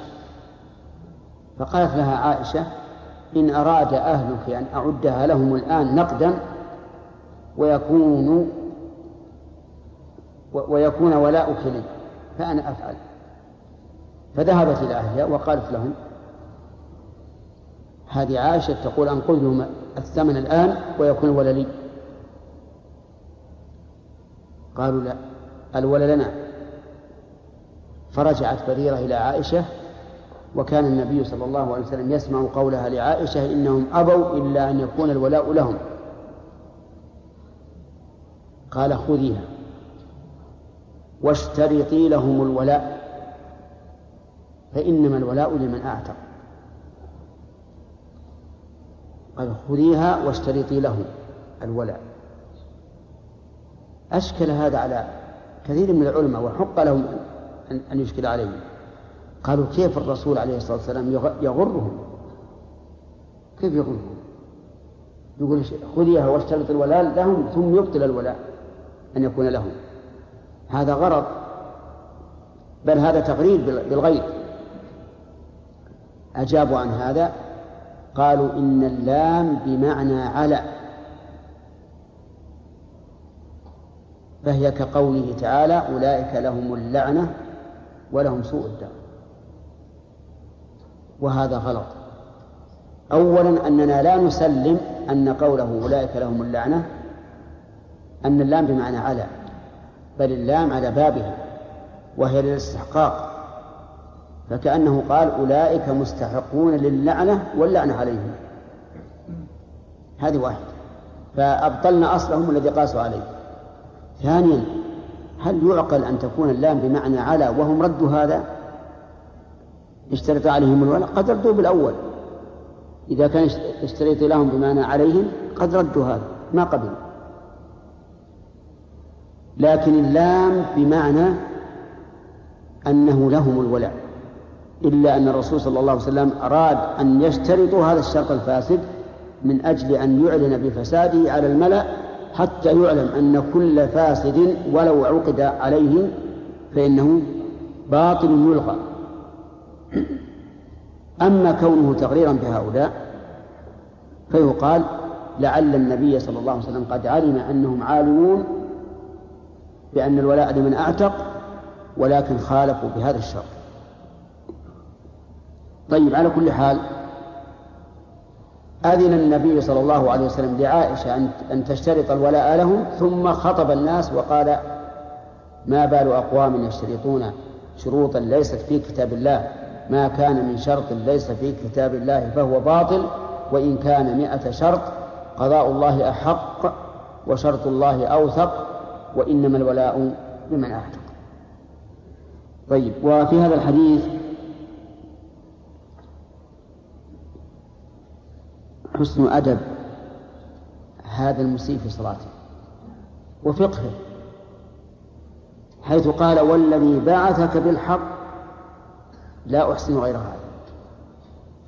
فقالت لها عائشة إن أراد أهلك أن أعدها لهم الآن نقدا ويكون ويكون ولاؤك لي فأنا أفعل. فذهبت إلى أهلها وقالت لهم هذه عائشة تقول أنقذ لهم الثمن الآن ويكون الولد لي. قالوا لا الولد لنا. فرجعت بريرة إلى عائشة وكان النبي صلى الله عليه وسلم يسمع قولها لعائشة إنهم أبوا إلا أن يكون الولاء لهم. قال خذيها. واشترطي لهم الولاء. فإنما الولاء لمن أعتق. قال خذيها واشترطي له الولاء. أشكل هذا على كثير من العلماء وحق لهم أن يشكل عليهم. قالوا كيف الرسول عليه الصلاة والسلام يغرهم كيف يغرهم يقول خذيها واشترط الولاء لهم ثم يبطل الولاء أن يكون لهم. هذا غرض بل هذا تغريب بالغيب. أجابوا عن هذا قالوا إن اللام بمعنى على. فهي كقوله تعالى أولئك لهم اللعنة ولهم سوء الدار. وهذا غلط. أولا أننا لا نسلم أن قوله أولئك لهم اللعنة أن اللام بمعنى على بل اللام على بابها وهي للاستحقاق. فكأنه قال أولئك مستحقون للعنة واللعنة عليهم. هذه واحدة. فأبطلنا أصلهم الذي قاسوا عليه. ثانيا هل يعقل أن تكون اللام بمعنى على وهم ردوا هذا؟ اشترط عليهم الولاء قد ردوا بالأول. إذا كان اشتريت لهم بمعنى عليهم قد ردوا هذا ما قبلوا لكن اللام بمعنى أنه لهم الولاء إلا أن الرسول صلى الله عليه وسلم أراد أن يشترطوا هذا الشرط الفاسد من أجل أن يعلن بفساده على الملأ حتى يعلم أن كل فاسد ولو عقد عليه فإنه باطل يلغى. أما كونه تغريرا بهؤلاء فيقال لعل النبي صلى الله عليه وسلم قد علم أنهم عالمون بأن الولاء لمن أعتق ولكن خالفوا بهذا الشرط. طيب على كل حال أذن النبي صلى الله عليه وسلم لعائشة أن تشترط الولاء لهم ثم خطب الناس وقال ما بال أقوام يشترطون شروطا ليست في كتاب الله ما كان من شرط ليس في كتاب الله فهو باطل وإن كان مئة شرط قضاء الله أحق وشرط الله أوثق وإنما الولاء لمن أعتق طيب وفي هذا الحديث حسن أدب هذا المسيء في صلاته وفقهه حيث قال والذي بعثك بالحق لا أحسن غير هذا.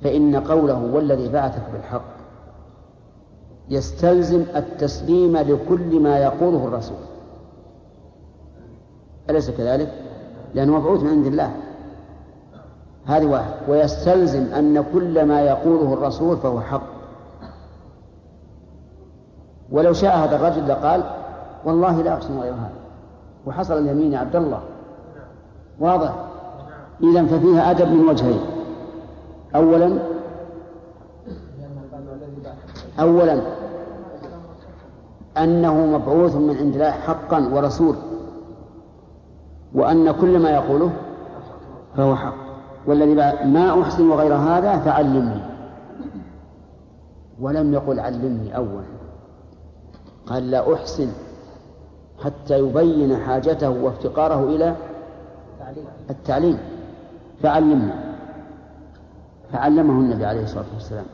فإن قوله والذي بعثك بالحق يستلزم التسليم لكل ما يقوله الرسول. أليس كذلك؟ لأنه مبعوث من عند الله. هذه واحد. ويستلزم أن كل ما يقوله الرسول فهو حق. ولو شاء هذا الرجل لقال والله لا أحسن غير هذا. وحصل اليمين يا عبد الله. واضح؟ إذا ففيها أدب من وجهين. أولا أولا أنه مبعوث من عند الله حقا ورسول وأن كل ما يقوله فهو حق. والذي ما أحسن غير هذا فعلمني. ولم يقل علمني أولا. قال لا أحسن حتى يبين حاجته وافتقاره إلى التعليم. فعلمنا فعلمه النبي عليه الصلاة والسلام.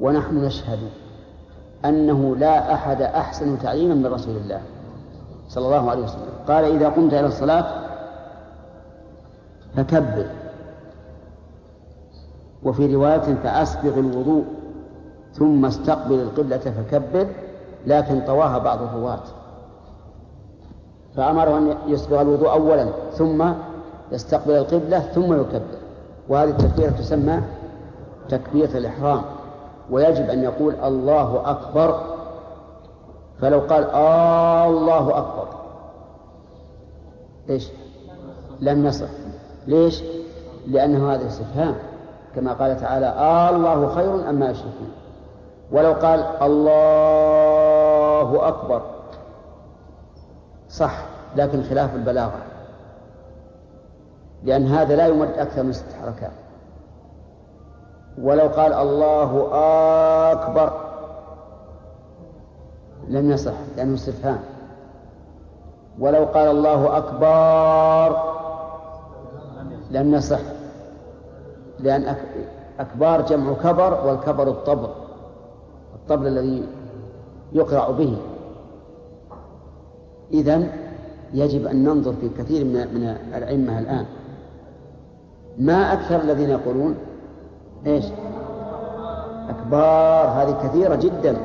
ونحن نشهد أنه لا أحد أحسن تعليما من رسول الله صلى الله عليه وسلم. قال إذا قمت إلى الصلاة فكبر. وفي رواية فأسبغ الوضوء ثم استقبل القبلة فكبر. لكن طواها بعض الرواة. فأمره أن يسبغ الوضوء أولا ثم يستقبل القبلة ثم يكبر. وهذه التكبيرة تسمى تكبيرة الإحرام. ويجب أن يقول الله أكبر. فلو قال آه الله أكبر. إيش؟ لم يصح ليش؟ لأنه هذا استفهام. كما قال تعالى آه الله خير أما يشركون. ولو قال الله أكبر. صح لكن خلاف البلاغة. لأن هذا لا يمد أكثر من ست حركات ولو قال الله أكبر لم يصح لأنه استفهام. ولو قال الله أكبر لم يصح لأن أكبار جمع كبر والكبر الطبل الطبل الذي يقرع به. إذن يجب أن ننظر في كثير من من الأئمة الآن. ما أكثر الذين يقولون؟ إيش؟ أكبار هذه كثيرة جدا.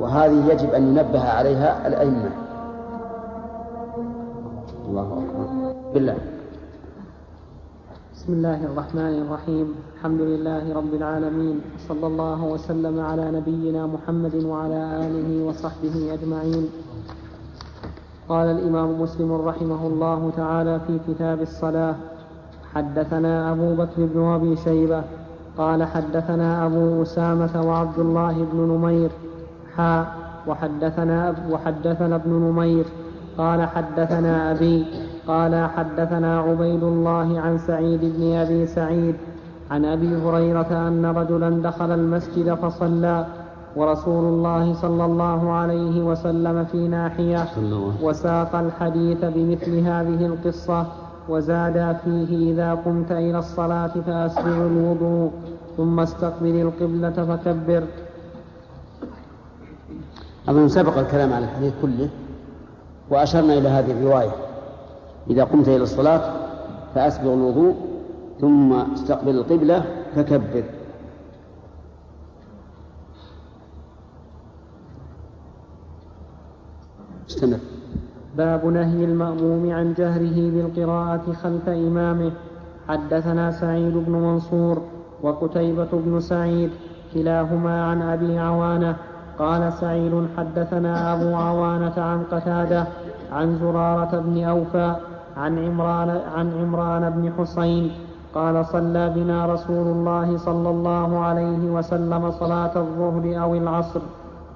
وهذه يجب أن ينبه عليها الأئمة. الله أكبر. بالله. بسم الله الرحمن الرحيم. الحمد لله رب العالمين. صلى الله وسلم على نبينا محمد وعلى آله وصحبه أجمعين. قال الإمام مسلم رحمه الله تعالى في كتاب الصلاة حدثنا أبو بكر بن أبي شيبة قال حدثنا أبو أسامة وعبد الله بن نمير حا وحدثنا وحدثنا ابن نمير قال حدثنا أبي قال حدثنا عبيد الله عن سعيد بن أبي سعيد عن أبي هريرة أن رجلا دخل المسجد فصلى ورسول الله صلى الله عليه وسلم في ناحية وساق الحديث بمثل هذه القصة وزاد فيه إذا قمت إلى الصلاة فأسبغ الوضوء ثم استقبل القبلة فكبر. أظن سبق الكلام على الحديث كله وأشرنا إلى هذه الرواية. إذا قمت إلى الصلاة فأسبغ الوضوء ثم استقبل القبلة فكبر. استمر باب نهي المأموم عن جهره بالقراءة خلف إمامه. حدثنا سعيد بن منصور وقتيبة بن سعيد كلاهما عن أبي عوانة. قال سعيد حدثنا أبو عوانة عن قتادة عن زرارة بن أوفى عن عمران, عن عمران بن حسين قال صلى بنا رسول الله صلى الله عليه وسلم صلاة الظهر أو العصر.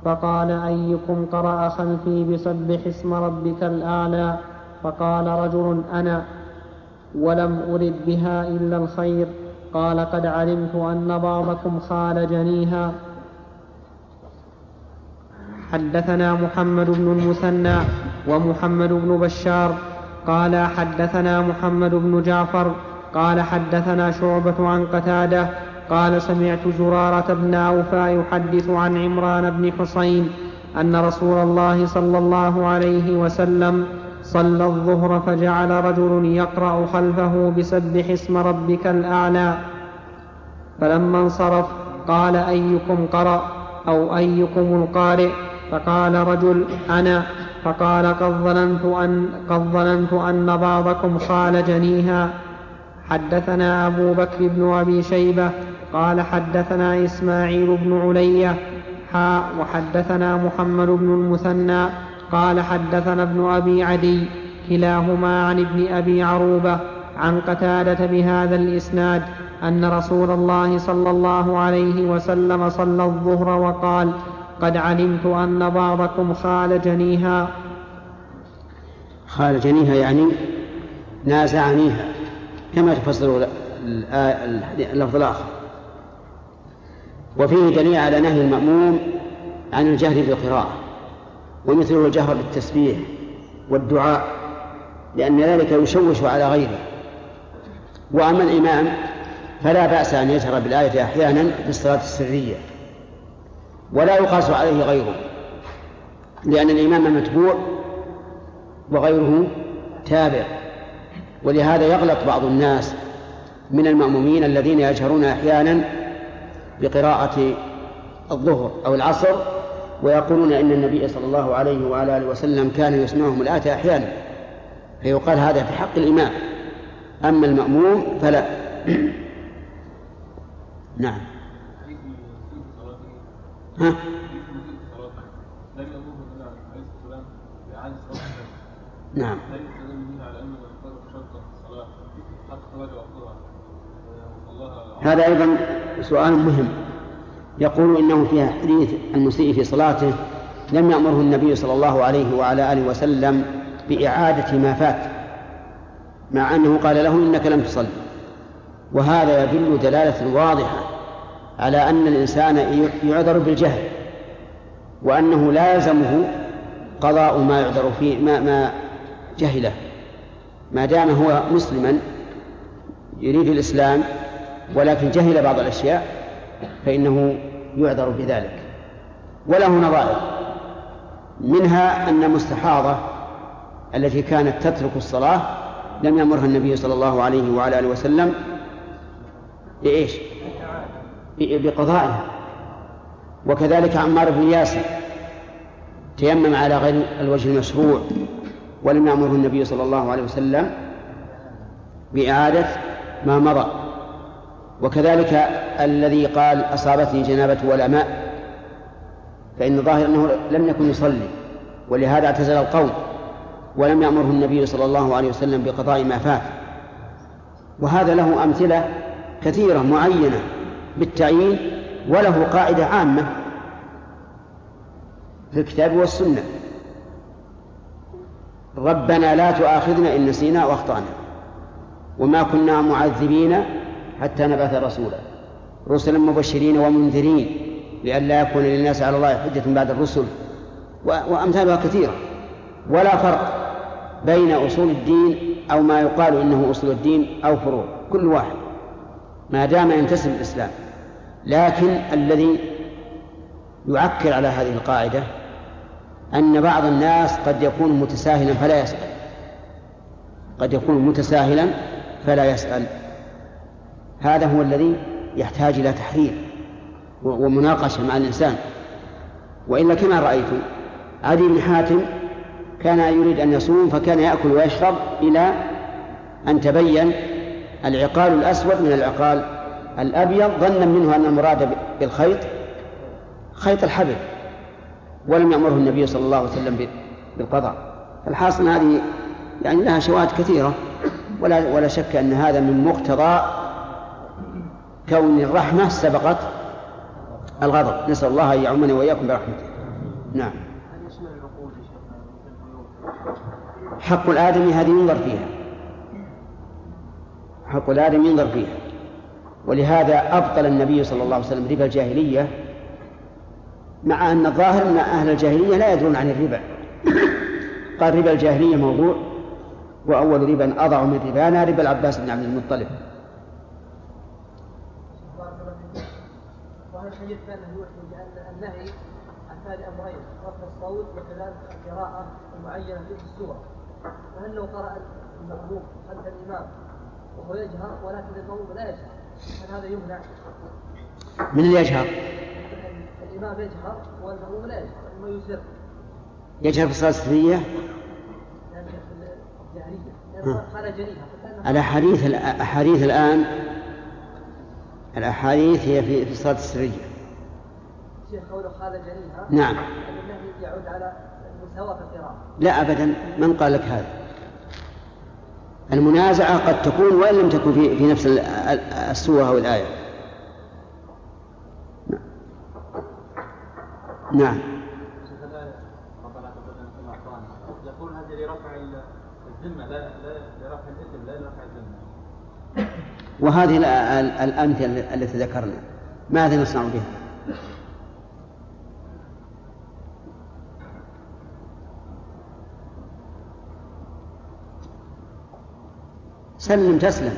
فقال أيكم قرأ خلفي بسبح اسم ربك الأعلى فقال رجل أنا ولم أرد بها إلا الخير قال قد علمت أن بعضكم خالجنيها حدثنا محمد بن المثنى ومحمد بن بشار قال حدثنا محمد بن جعفر قال حدثنا شعبة عن قتادة قال سمعت زرارة بن أوفى يحدث عن عمران بن حصين أن رسول الله صلى الله عليه وسلم صلى الظهر فجعل رجل يقرأ خلفه بسبح اسم ربك الأعلى. فلما انصرف قال أيكم قرأ أو أيكم القارئ؟ فقال رجل أنا. فقال قد ظننت أن, قد ظننت أن بعضكم خالجنيها حدثنا أبو بكر بن أبي شيبة قال حدثنا إسماعيل بن علية حاء وحدثنا محمد بن المثنى قال حدثنا ابن أبي عدي كلاهما عن ابن أبي عروبة عن قتادة بهذا الإسناد أن رسول الله صلى الله عليه وسلم صلى الظهر وقال قد علمت أن بعضكم خالجنيها خالجنيها يعني نازعنيها. كما تفسر اللفظ الآخر. وفيه دليل على نهي المأموم عن الجهل بالقراءة ومثله الجهر بالتسبيح والدعاء لأن ذلك يشوش على غيره. وأما الإمام فلا بأس أن يجهر بالآية أحيانا في الصلاة السرية ولا يقاس عليه غيره لأن الإمام متبوع وغيره تابع. ولهذا يغلط بعض الناس من المأمومين الذين يجهرون أحيانا بقراءة الظهر أو العصر ويقولون إن النبي صلى الله عليه وعلى آله وسلم كان يسمعهم الآية أحيانا. فيقال هذا في حق الإمام. أما المأموم فلا. نعم. ها؟ نعم. هذا أيضا سؤال مهم. يقول إنه في حديث المسيء في صلاته لم يأمره النبي صلى الله عليه وعلى آله وسلم بإعادة ما فات مع أنه قال له إنك لم تصل وهذا يدل دلالة واضحة على أن الإنسان يعذر بالجهل وأنه لا يلزمه قضاء ما يعذر فيه ما, ما جهله. ما دام هو مسلما يريد الإسلام ولكن جهل بعض الأشياء فإنه يعذر بذلك وله نظائر منها أن المستحاضة التي كانت تترك الصلاة لم يأمرها النبي صلى الله عليه وعلى آله وسلم بإيش؟ بقضائها وكذلك عمار بن ياسر تيمم على غير الوجه المشروع ولم يأمره النبي صلى الله عليه وسلم بإعادة ما مضى. وكذلك الذي قال أصابتني جنابة ولا ماء فإن الظاهر أنه لم يكن يصلي ولهذا اعتزل القوم ولم يأمره النبي صلى الله عليه وسلم بقضاء ما فات. وهذا له أمثلة كثيرة معينة بالتعيين وله قاعدة عامة في الكتاب والسنة. ربنا لا تؤاخذنا إن نسينا وأخطأنا. وما كنا معذبين حتى نبعث رسولا. رسلا مبشرين ومنذرين لئلا يكون للناس على الله حجة بعد الرسل. وأمثالها كثيرة. ولا فرق بين أصول الدين أو ما يقال إنه أصول الدين أو فروع كل واحد. ما دام ينتسب الإسلام. لكن الذي يعكر على هذه القاعدة أن بعض الناس قد يكون متساهلا فلا يسأل. قد يكون متساهلا فلا يسأل. هذا هو الذي يحتاج إلى تحرير ومناقشة مع الإنسان. وإلا كما رأيت عدي بن حاتم كان يريد أن يصوم فكان يأكل ويشرب إلى أن تبين العقال الأسود من العقال الأبيض ظنا منه أن المراد بالخيط خيط الحبل ولم يأمره النبي صلى الله عليه وسلم بالقضاء. الحاصل هذه يعني لها شواهد كثيرة. ولا ولا شك أن هذا من مقتضى كون الرحمة سبقت الغضب. نسأل الله أن يعمنا وإياكم برحمته. نعم. حق الآدمي هذه ينظر فيها. حق الآدم ينظر فيها. ولهذا أبطل النبي صلى الله عليه وسلم ربا الجاهلية مع أن الظاهر أن أهل الجاهلية لا يدرون عن الربا. قال ربا الجاهلية موضوع. وأول ربا أضع من ربانا ربا العباس بن عبد المطلب وهذا الحديث كان يوحي بأن النهي عن هذه أمرين رفع الصوت وكذلك القراءة المعينة في السورة فهل لو قرأ المأموم خلف الإمام وهو يجهر ولكن المأموم لا يجهر هل هذا يمنع؟ من اللي يجهر؟ الإمام يجهر والمأموم لا يجهر إنما يسر يجهر في الصلاة السرية؟ الأحاديث الأحاديث الآن الأحاديث هي في في الصلاة السرية. شيخ قوله خالد جريها نعم. النهي يعود على المساواة في القراءة. لا أبدا من قال لك هذا؟ المنازعة قد تكون وإن لم تكن في في نفس السورة أو الآية. نعم. يقول هذه لرفع وهذه الأمثلة التي ذكرنا. ماذا نصنع بها؟ سلم تسلم.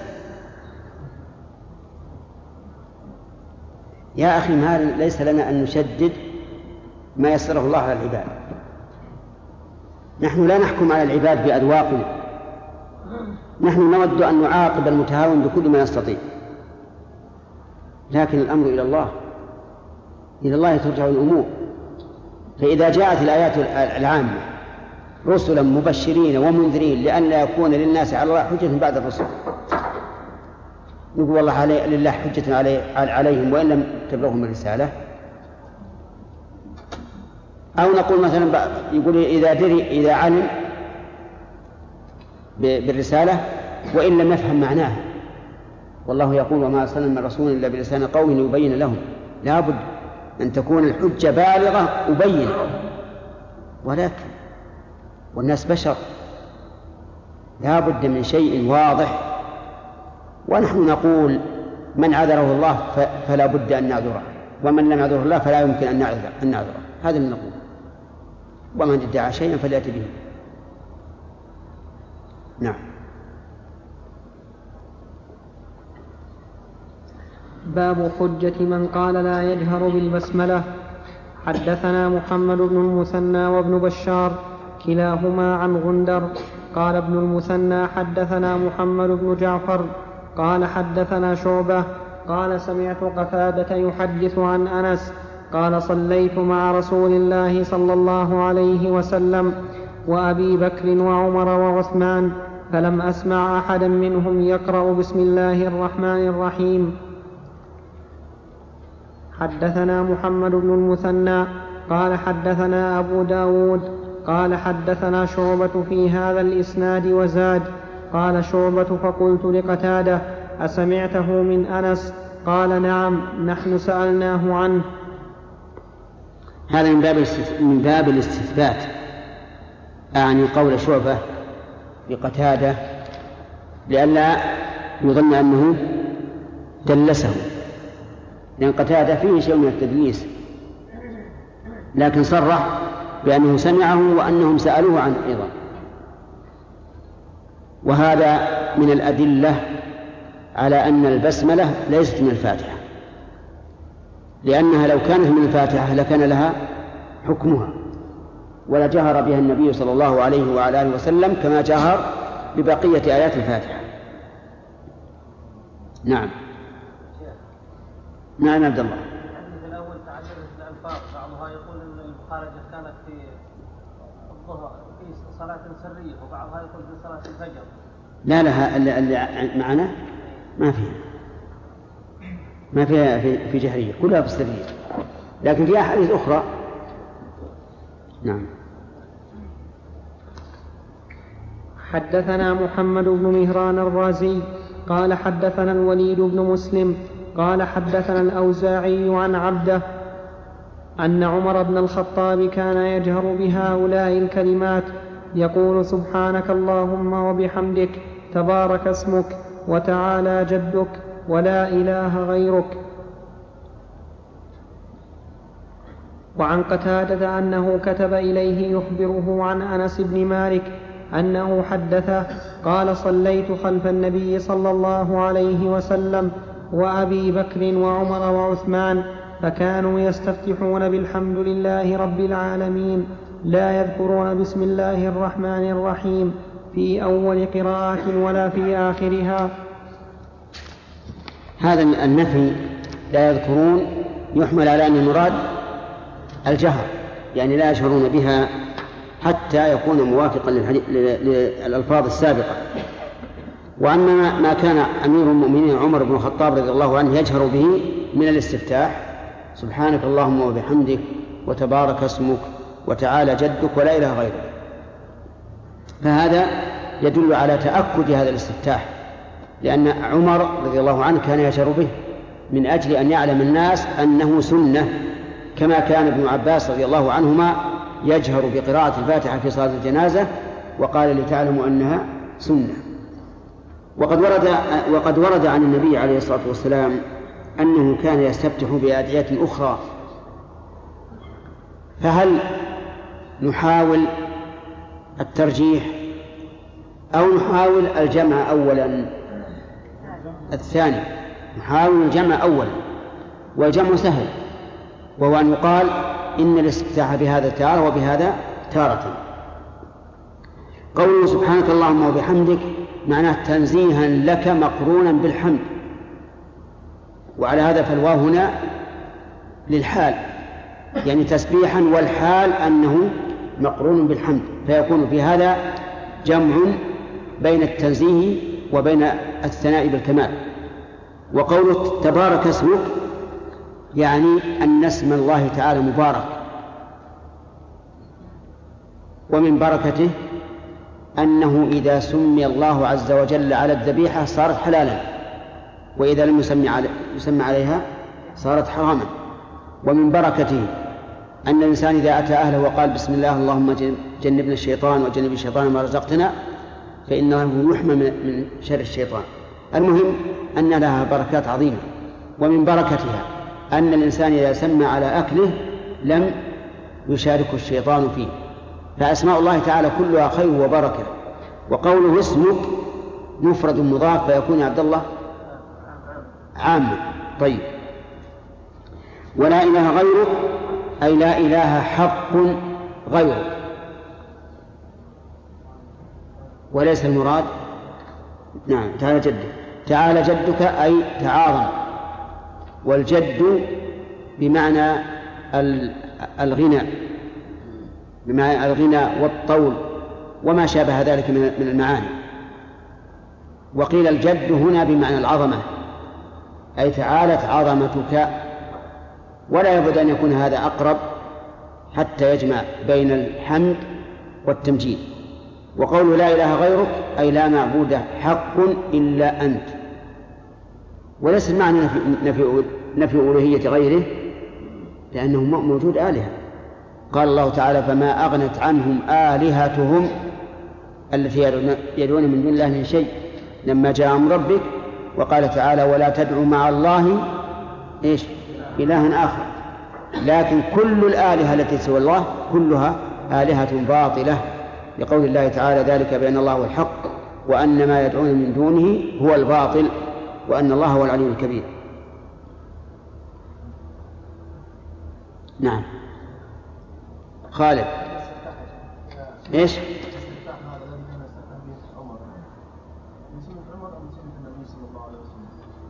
يا أخي ما ليس لنا أن نشدد ما يسره الله على العباد. نحن لا نحكم على العباد بأذواقنا. نحن نود أن نعاقب المتهاون بكل ما نستطيع لكن الأمر إلى الله. إلى الله ترجع الأمور. فإذا جاءت الآيات العامة رسلا مبشرين ومنذرين لئلا يكون للناس على الله حجة بعد الرسل. نقول والله علي لله حجة علي عليهم وإن لم تبلغهم الرسالة. أو نقول مثلا يقول إذا دري إذا علم بالرسالة وإن لم يفهم معناها والله يقول وما أرسلنا من رسول إلا بلسان قوم يبين لهم. لابد أن تكون الحجة بالغة أبين ولكن والناس بشر. لا بد من شيء واضح. ونحن نقول من عذره الله فلا بد أن نعذره. ومن لم يعذره الله فلا يمكن أن نعذره. هذا اللي نقول. ومن ادعى شيئا فليأتي به. نعم. باب حجة من قال لا يجهر بالبسملة. حدثنا محمد بن المثنى وابن بشار كلاهما عن غندر. قال ابن المثنى حدثنا محمد بن جعفر. قال حدثنا شعبة. قال سمعت قتادة يحدث عن أنس. قال صليت مع رسول الله صلى الله عليه وسلم وأبي بكر وعمر وعثمان فلم أسمع أحدا منهم يقرأ بسم الله الرحمن الرحيم. حدثنا محمد بن المثنى قال حدثنا أبو داود قال حدثنا شعبة في هذا الإسناد وزاد قال شعبة فقلت لقتادة أسمعته من أنس؟ قال نعم نحن سألناه عنه. هذا من باب من باب الاستثبات. أعني قول شعبة لقتادة لئلا يظن أنه دلسه لأن قتادة فيه شيء من التدليس لكن صرح بأنه سمعه وأنهم سألوه عنه أيضا. وهذا من الأدلة على أن البسملة ليست من الفاتحة. لأنها لو كانت من الفاتحة لكان لها حكمها ولا جهر بها النبي صلى الله عليه وعلى آله وسلم كما جهر ببقية آيات الفاتحة. نعم. نعم عبد الله. الحديث تعددت الالفاظ بعضها يقول المخارجه كانت في الظهر في صلاة سرية وبعضها يقول في صلاة الفجر. لا اللي, اللي معنا ما فيها. ما فيها في, في جهرية كلها في السرية لكن فيها أحاديث أخرى نعم. حدثنا محمد بن مهران الرازي قال حدثنا الوليد بن مسلم قال حدثنا الأوزاعي عن عبده أن عمر بن الخطاب كان يجهر بهؤلاء الكلمات يقول سبحانك اللهم وبحمدك تبارك اسمك وتعالى جدك ولا إله غيرك. وعن قتادة أنه كتب إليه يخبره عن أنس بن مالك أنه حدثه قال صليت خلف النبي صلى الله عليه وسلم وأبي بكر وعمر وعثمان فكانوا يستفتحون بالحمد لله رب العالمين لا يذكرون بسم الله الرحمن الرحيم في أول قراءة ولا في آخرها. هذا النفي لا يذكرون يحمل على أن المراد الجهر يعني لا يشعرون بها حتى يكون موافقا للألفاظ السابقة. وأما ما كان أمير المؤمنين عمر بن الخطاب رضي الله عنه يجهر به من الاستفتاح سبحانك اللهم وبحمدك وتبارك اسمك وتعالى جدك ولا إله غيرك. فهذا يدل على تأكد هذا الاستفتاح. لأن عمر رضي الله عنه كان يجهر به من أجل أن يعلم الناس أنه سنة كما كان ابن عباس رضي الله عنهما يجهر بقراءة الفاتحة في صلاة الجنازة وقال لتعلموا أنها سنة. وقد ورد وقد ورد عن النبي عليه الصلاة والسلام أنه كان يستفتح بأدعية أخرى. فهل نحاول الترجيح أو نحاول الجمع أولا؟ الثاني نحاول الجمع أولا والجمع سهل وهو أن يقال إن الاستفتاح بهذا تارة وبهذا تارة. قوله سبحانك اللهم وبحمدك معناه تنزيها لك مقرونا بالحمد. وعلى هذا فالواو هنا للحال يعني تسبيحا والحال أنه مقرون بالحمد. فيكون في هذا جمع بين التنزيه وبين الثناء بالكمال. وقوله تبارك اسمك يعني أن اسم الله تعالى مبارك. ومن بركته أنه إذا سمي الله عز وجل على الذبيحة صارت حلالا. وإذا لم يسمى علي يسمى عليها صارت حراما. ومن بركته أن الإنسان إذا أتى أهله وقال بسم الله اللهم جنبنا الشيطان وجنب الشيطان ما رزقتنا فإنه يحمى من شر الشيطان. المهم أن لها بركات عظيمة ومن بركتها أن الإنسان إذا سمى على أكله لم يشاركه الشيطان فيه. فأسماء الله تعالى كلها خير وبركة وقوله اسمك مفرد مضاف فيكون عبد الله عاما. طيب. ولا إله غيرك أي لا إله حق غيرك. وليس المراد؟ نعم تعالى جدك. تعالى جدك أي تعاظم. والجد بمعنى الغنى. بمعنى الغنى والطول وما شابه ذلك من المعاني. وقيل الجد هنا بمعنى العظمة. أي تعالت عظمتك. ولا يبعد أن يكون هذا أقرب حتى يجمع بين الحمد والتمجيد. وقول لا إله غيرك أي لا معبود حق إلا أنت. وليس المعنى نفي, نفي, نفي ألوهية غيره لأنه موجود آلهة. قال الله تعالى فما أغنت عنهم آلهتهم التي يدعون من دون الله من شيء لما جاء أمر ربك وقال تعالى ولا تدعوا مع الله إيش؟ إلها آخر. لكن كل الآلهة التي سوى الله كلها آلهة باطلة. لقول الله تعالى ذلك بأن الله هو الحق وأن ما يدعون من دونه هو الباطل وأن الله هو العلي الكبير. نعم. خالد. إيش؟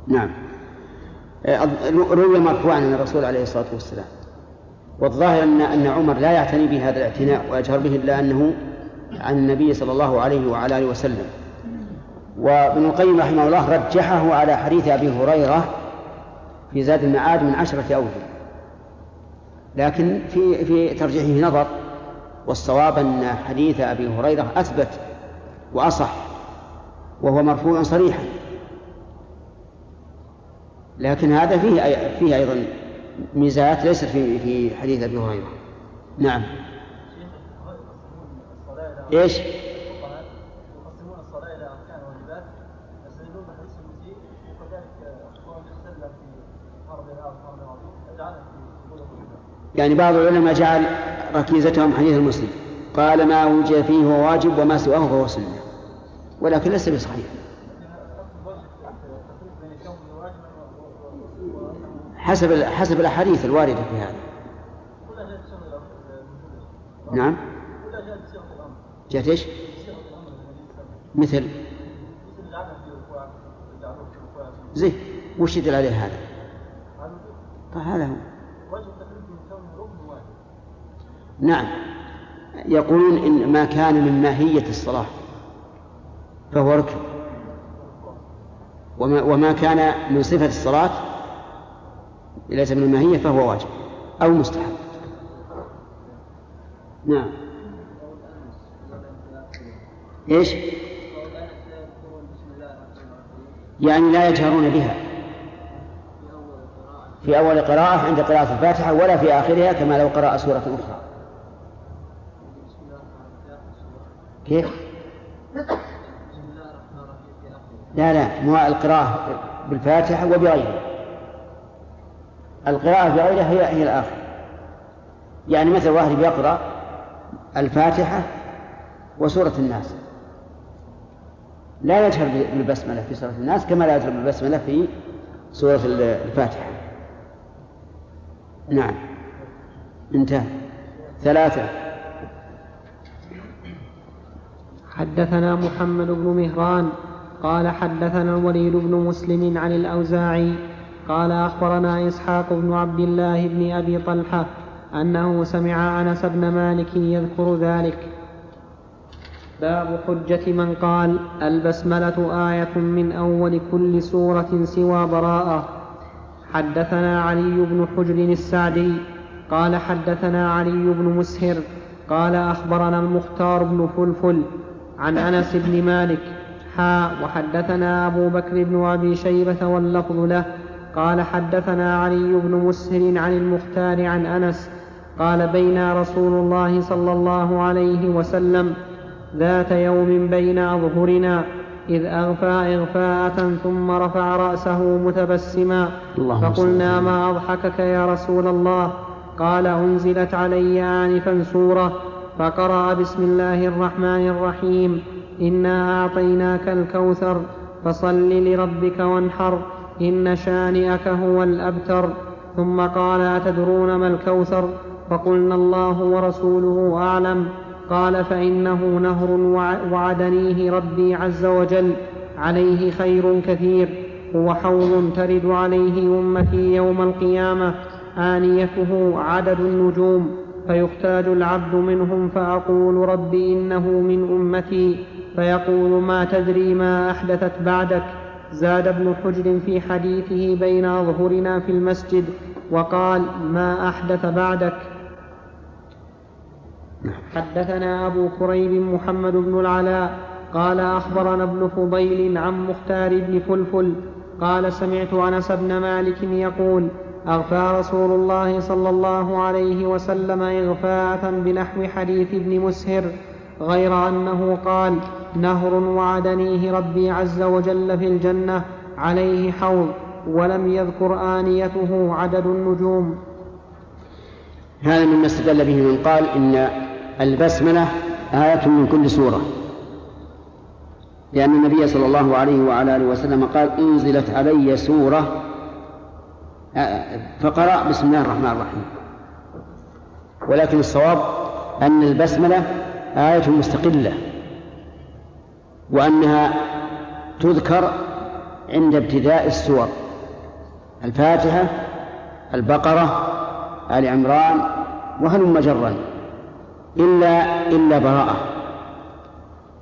نعم. روي مرفوعا عن الرسول عليه الصلاة والسلام. والظاهر ان أن عمر لا يعتني بهذا الاعتناء ويجهر به إلا أنه عن النبي صلى الله عليه وعلى آله وسلم. وابن القيم رحمه الله رجحه على حديث أبي هريرة في زاد المعاد من عشرة أوجه. لكن في في ترجيحه نظر والصواب أن حديث أبي هريرة أثبت وأصح وهو مرفوع صريحا. لكن هذا فيه فيه أيضا ميزات ليست في في حديث أبي هريرة. نعم. إيش؟ يقسمون الصلاه إلى اركان في في يعني بعض العلماء جعل ركيزتهم حديث المسلم. قال ما وجد فيه هو واجب وما سواه فهو سنة. ولكن ليس بصحيح. حسب حسب الأحاديث الواردة في هذا. نعم. جاءت إيش؟ مثل. زي وش يدل عليه هذا؟ طيب هذا هو. نعم. يقولون إن ما كان من ماهية الصلاة فهو ركن. وما, وما كان من صفة الصلاة ليس من الماهية فهو واجب أو مستحب. نعم. إيش؟ يعني لا يجهرون بها. في أول قراءة عند قراءة الفاتحة ولا في آخرها كما لو قرأ سورة أخرى. كيف؟ لا لا مو القراءة بالفاتحة وبغيرها. القراءة بغيرها هي هي الآخر يعني مثل واحد يقرأ الفاتحة وسورة الناس. لا يجهر بالبسملة في سورة الناس كما لا يجهر بالبسملة في سورة الفاتحة. نعم. انتهى. ثلاثة. حدثنا محمد بن مهران قال حدثنا الوليد بن مسلم عن الأوزاعي قال أخبرنا إسحاق بن عبد الله بن أبي طلحة أنه سمع أنس بن مالك يذكر ذلك. باب حجة من قال البسملة آية من أول كل سورة سوى براءة. حدثنا علي بن حجر السعدي قال حدثنا علي بن مسهر قال أخبرنا المختار بن فلفل عن أنس بن مالك. حا وحدثنا أبو بكر بن أبي شيبة واللفظ له. قال حدثنا علي بن مسهر عن المختار عن أنس قال بينا رسول الله صلى الله عليه وسلم ذات يوم بين أظهرنا إذ أغفى إغفاءة ثم رفع رأسه متبسما. فقلنا ما أضحكك يا رسول الله؟ قال أنزلت علي آنفا سورة فقرأ بسم الله الرحمن الرحيم إنا أعطيناك الكوثر فصل لربك وانحر إن شانئك هو الأبتر. ثم قال أتدرون ما الكوثر؟ فقلنا الله ورسوله أعلم. قال فإنه نهر وعدنيه ربي عز وجل عليه خير كثير هو حوض ترد عليه أمتي يوم القيامة آنيته عدد النجوم فيختاج العبد منهم فأقول رب إنه من أمتي فيقول ما تدري ما أحدثت بعدك زاد ابن حجر في حديثه بين أظهرنا في المسجد وقال ما أحدث بعدك حدثنا أبو كريب محمد بن العلاء قال أخبرنا ابن فضيل عن مختار بن فلفل قال سمعت أنس بن مالك يقول أغفى رسول الله صلى الله عليه وسلم إغفاءة بنحو حديث ابن مسهر غير أنه قال نهر وعدنيه ربي عز وجل في الجنة عليه حوض ولم يذكر آنيته عدد النجوم. هذا مما استدل به من قال إن البسملة آية من كل سورة. لأن النبي صلى الله عليه وعلى آله وسلم قال أنزلت علي سورة. فقرأ بسم الله الرحمن الرحيم. ولكن الصواب أن البسملة آية مستقلة وأنها تذكر عند ابتداء السور. الفاتحة البقرة آل عمران وهلم جرا إلا إلا براءة.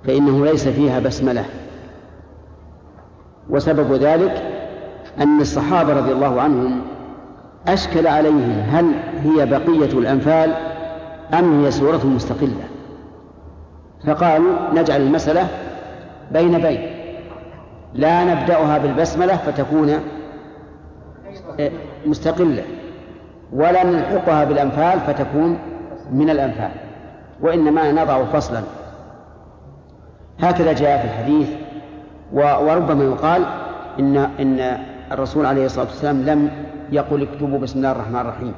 فإنه ليس فيها بسملة. وسبب ذلك أن الصحابة رضي الله عنهم أشكل عليهم هل هي بقية الأنفال أم هي سورة مستقلة. فقالوا نجعل المسألة بين بين. لا نبدأها بالبسملة فتكون مستقلة. ولا نلحقها بالأنفال فتكون من الأنفال. وإنما نضع فصلا. هكذا جاء في الحديث وربما يقال إن إن الرسول عليه الصلاة والسلام لم يقل اكتبوا بسم الله الرحمن الرحيم.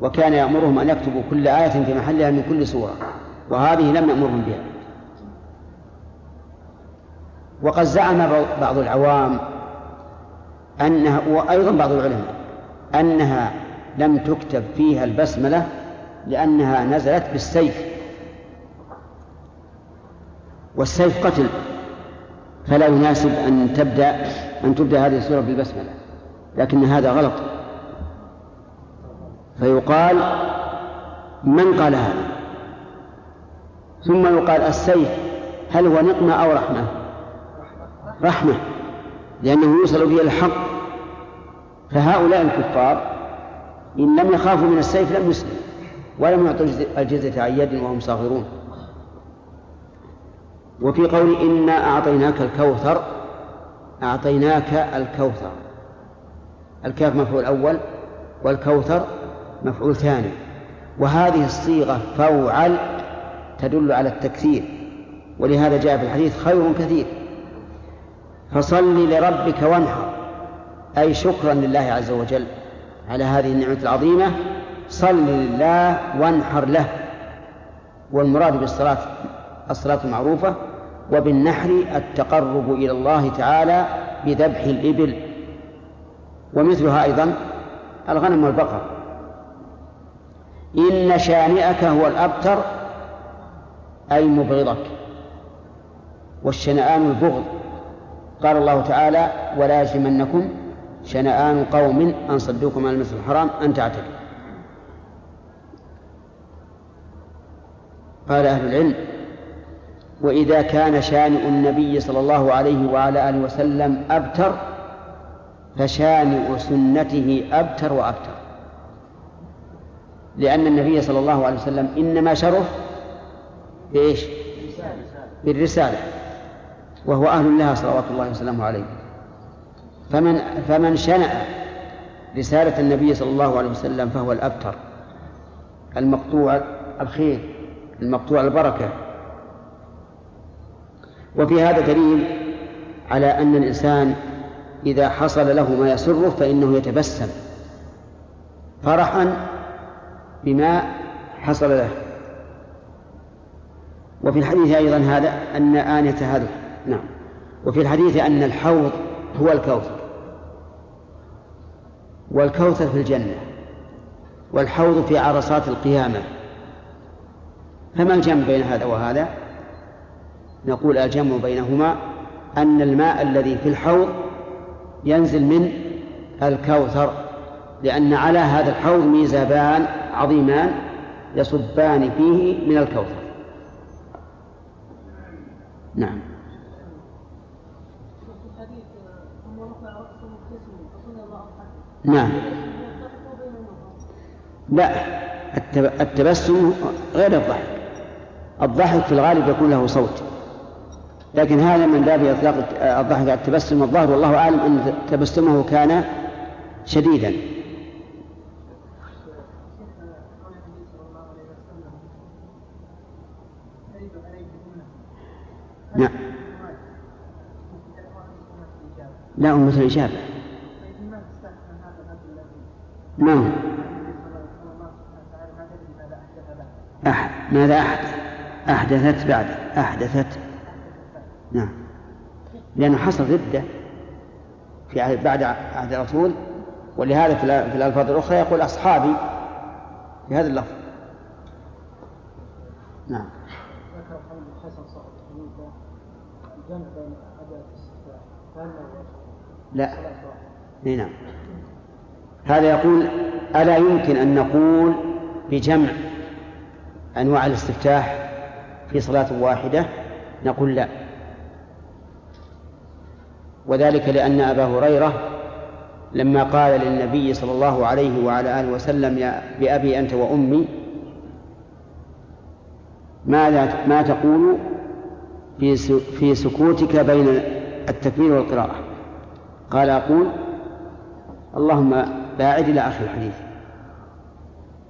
وكان يأمرهم أن يكتبوا كل آية في محلها من كل سورة وهذه لم يأمرهم بها. وقد زعم بعض العوام أنها وأيضا بعض العلماء أنها لم تكتب فيها البسملة لأنها نزلت بالسيف. والسيف قتل. فلا يناسب أن تبدأ أن تبدأ هذه السورة بالبسملة. لكن هذا غلط. فيقال من قال هذا؟ ثم يقال السيف هل هو نقمة أو رحمة؟ رحمة. لأنه يوصل به الحق. فهؤلاء الكفار إن لم يخافوا من السيف لم يسلم. ولم يعطوا الجزية عن يد وهم صاغرون. وفي قول إنا أعطيناك الكوثر أعطيناك الكوثر. الكاف مفعول أول والكوثر مفعول ثاني. وهذه الصيغة فوعل تدل على التكثير. ولهذا جاء في الحديث خير كثير. فصل لربك وانحر. أي شكرا لله عز وجل على هذه النعمة العظيمة. صل لله وانحر له. والمراد بالصلاة الصلاة المعروفة وبالنحر التقرب إلى الله تعالى بذبح الإبل. ومثلها أيضا الغنم والبقر. إن شانئك هو الأبتر أي مبغضك. والشنآن البغض. قال الله تعالى ولا يجرمنكم شنآن قوم أن صدوكم عن المسجد الحرام أن تعتدوا. قال أهل العلم وإذا كان شانئ النبي صلى الله عليه وعلى آله وسلم أبتر فشانئ سنته أبتر وأبتر. لأن النبي صلى الله عليه وسلم إنما شرف بإيش؟ بالرسالة وهو أهل لها صلوات الله وسلامه عليه. فمن فمن شنأ رسالة النبي صلى الله عليه وسلم فهو الأبتر المقطوع الخير. المقطوع البركة. وفي هذا دليل على أن الإنسان إذا حصل له ما يسره فإنه يتبسم. فرحا بما حصل له. وفي الحديث أيضا هذا أن آنية هذا نعم. وفي الحديث أن الحوض هو الكوثر. والكوثر في الجنة. والحوض في عرصات القيامة. فما الجمع بين هذا وهذا؟ نقول الجمع بينهما أن الماء الذي في الحوض ينزل من الكوثر لأن على هذا الحوض ميزابان عظيمان يصبان فيه من الكوثر. نعم. نعم. لا التبسم غير الضحك. الضحك في الغالب يكون له صوت. لكن هذا من باب إطلاق الضحك على التبسم الظاهر والله أعلم إن تبسمه كان شديدا. نعم. لا أمة الإجابة ما هو أحد ماذا أحدث؟ أحدثت بعد أحدثت. نعم. لأنه حصل ردة في بعد عهد الرسول ولهذا في الألفاظ الأخرى يقول أصحابي بهذا اللفظ. نعم. حسن صاحب الحديث الجمع بين أداة الاستفتاح هل لا. إي نعم. هذا يقول ألا يمكن أن نقول بجمع أنواع الاستفتاح؟ في صلاة واحدة نقول لا. وذلك لأن أبا هريرة لما قال للنبي صلى الله عليه وعلى آله وسلم يا بأبي أنت وأمي ماذا ما تقول في في سكوتك بين التكبير والقراءة؟ قال أقول اللهم باعد إلى آخر الحديث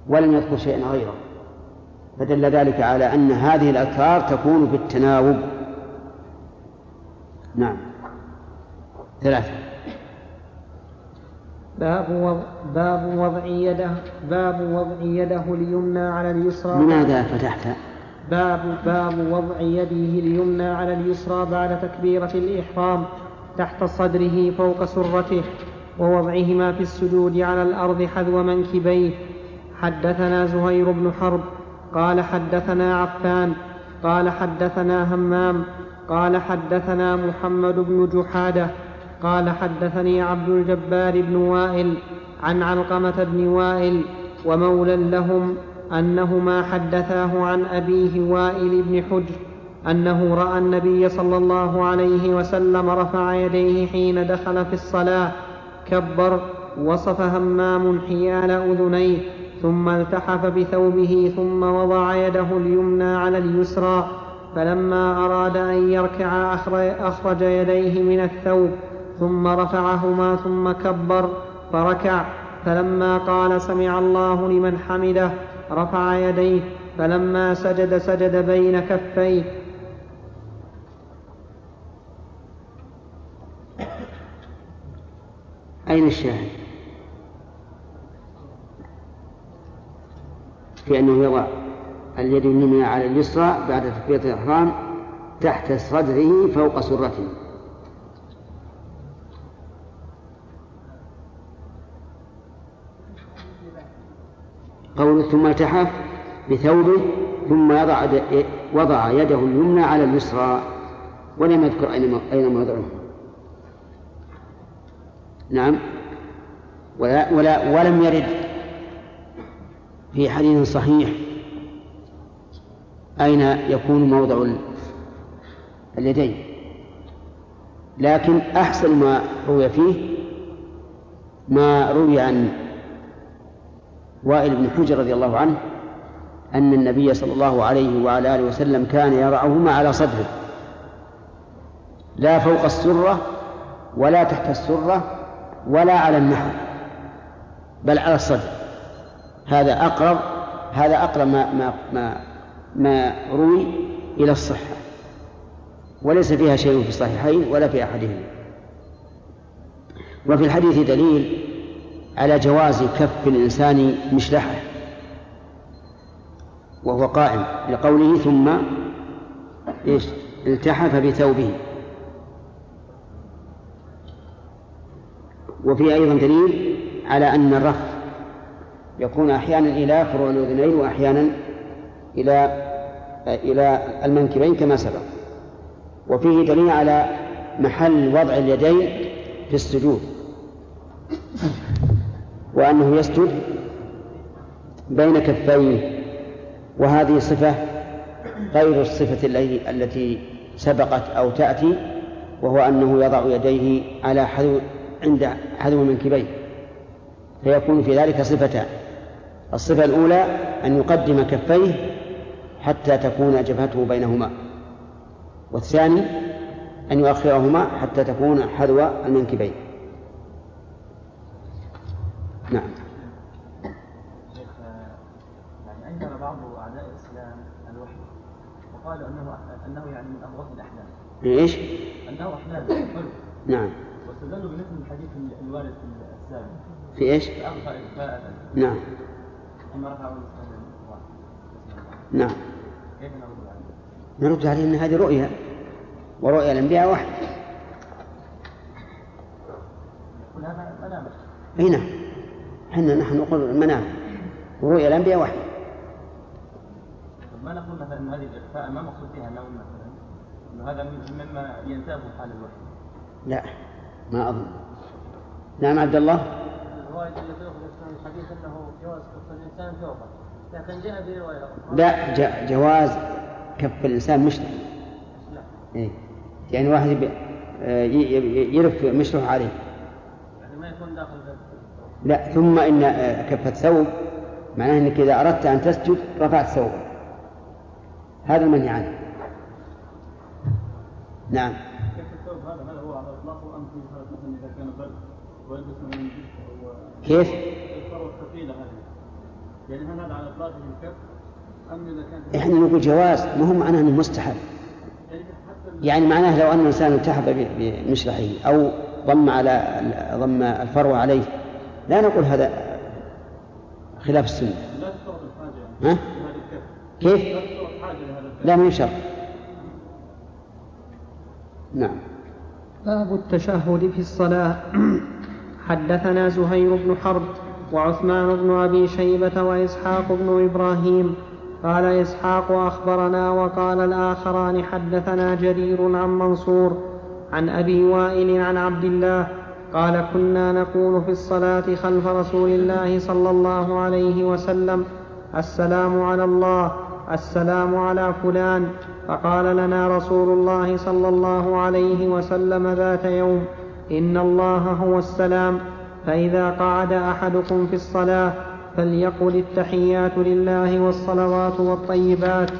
ولم يذكر شيئا غيره. فدل ذلك على أن هذه الأذكار تكون بالتناوب نعم. ثلاثة. باب وضع باب وضع يده باب وضع يده اليمنى على اليسرى. لماذا فتحت؟ باب باب وضع يده اليمنى على اليسرى بعد تكبيرة الإحرام تحت صدره فوق سرته ووضعهما في السجود على الأرض حذو منكبيه. حدثنا زهير بن حرب قال حدثنا عفان قال حدثنا همام قال حدثنا محمد بن جحادة قال حدثني عبد الجبار بن وائل عن علقمة بن وائل ومولى لهم أنهما حدثاه عن أبيه وائل بن حجر أنه رأى النبي صلى الله عليه وسلم رفع يديه حين دخل في الصلاة كبر وصف همام حيال أذنيه ثم التحف بثوبه ثم وضع يده اليمنى على اليسرى فلما أراد أن يركع أخرج يديه من الثوب ثم رفعهما ثم كبر فركع فلما قال سمع الله لمن حمده رفع يديه فلما سجد سجد بين كفيه أين الشاهد؟ في أنه يضع اليد اليمنى على اليسرى بعد تكبيرة الإحرام تحت صدره فوق سرته. قوله ثم التحف بثوبه ثم يضع وضع يده اليمنى على اليسرى ولم يذكر أين أين موضعه. نعم. ولا, ولا ولم يرد في حديث صحيح. أين يكون موضع اليدين؟ لكن أحسن ما روي فيه ما روي عن وائل بن حجر رضي الله عنه أن النبي صلى الله عليه وعلى آله وسلم كان يرعهما على صدره. لا فوق السرة ولا تحت السرة ولا على النحو بل على الصدر. هذا أقرب هذا أقرب ما ما ما, ما روي إلى الصحة. وليس فيها شيء في الصحيحين ولا في أحدهما. وفي الحديث دليل على جواز كف الإنسان مشلحة. وهو قائم لقوله ثم إيش؟ التحف بثوبه. وفي أيضا دليل على أن الرف يكون أحيانا إلى فروع الأذنين وأحيانا إلى إلى المنكبين كما سبق. وفيه دليل على محل وضع اليدين في السجود. وأنه يسجد بين كفيه. وهذه صفة غير الصفة التي سبقت أو تأتي وهو أنه يضع يديه على حذو عند حذو المنكبين. فيكون في ذلك صفتان. الصفة الأولى أن يقدم كفيه حتى تكون جبهته بينهما. والثاني أن يؤخرهما حتى تكون حذو المنكبين. نعم. يعني بعض أعداء الإسلام الوحي وقالوا أنه أنه يعني من أبغض الأحلام إيش؟ أنه أحلام حلو نعم. واستدلوا بمثل الحديث الوارد في السابق في إيش؟ في نعم. نعم. نرد عليه؟ أن هذه رؤيا ورؤيا الأنبياء منام أي نعم. إحنا نحن نقول المنام. ورؤيا الأنبياء وحي ما نقول مثلا إن هذه الإخفاء ما مقصود فيها النوم مثلا؟ إنه هذا مما ينتابه حال الوحي. لا. ما أظن. نعم عبد الله. الرواية التي الحديث أنه جواز كف الإنسان فوقه لكن جاء في لا جا- جواز كف الإنسان مشرح لا. إيه. يعني واحد آه، ي- ي- يلف مشرح عليه. يعني ما يكون داخل لا ثم إن آه، كف الثوب معناه إنك إذا أردت أن تسجد رفعت ثوبك. هذا المنهي عنه. نعم. كيف؟ يعني هل هذا على اطلاقه الكف؟ أم إذا كانت إحنا نقول جواز ما هو معناه إنه مستحب. يعني حتى يعني معناه لو أن الإنسان التحف بمشرحه أو ضم على ضم الفروه عليه لا نقول هذا خلاف السنة. لا يعني ها؟ كيف؟ لا من شرط. نعم. باب التشهد في الصلاة. حدثنا زهير بن حرب وعثمان بن أبي شيبة وإسحاق بن إبراهيم. قال إسحاق أخبرنا وقال الآخران حدثنا جرير عن منصور عن أبي وائل عن عبد الله قال كنا نقول في الصلاة خلف رسول الله صلى الله عليه وسلم. السلام على الله السلام على فلان. فقال لنا رسول الله صلى الله عليه وسلم ذات يوم إن الله هو السلام. فإذا قعد أحدكم في الصلاة فليقل التحيات لله والصلوات والطيبات.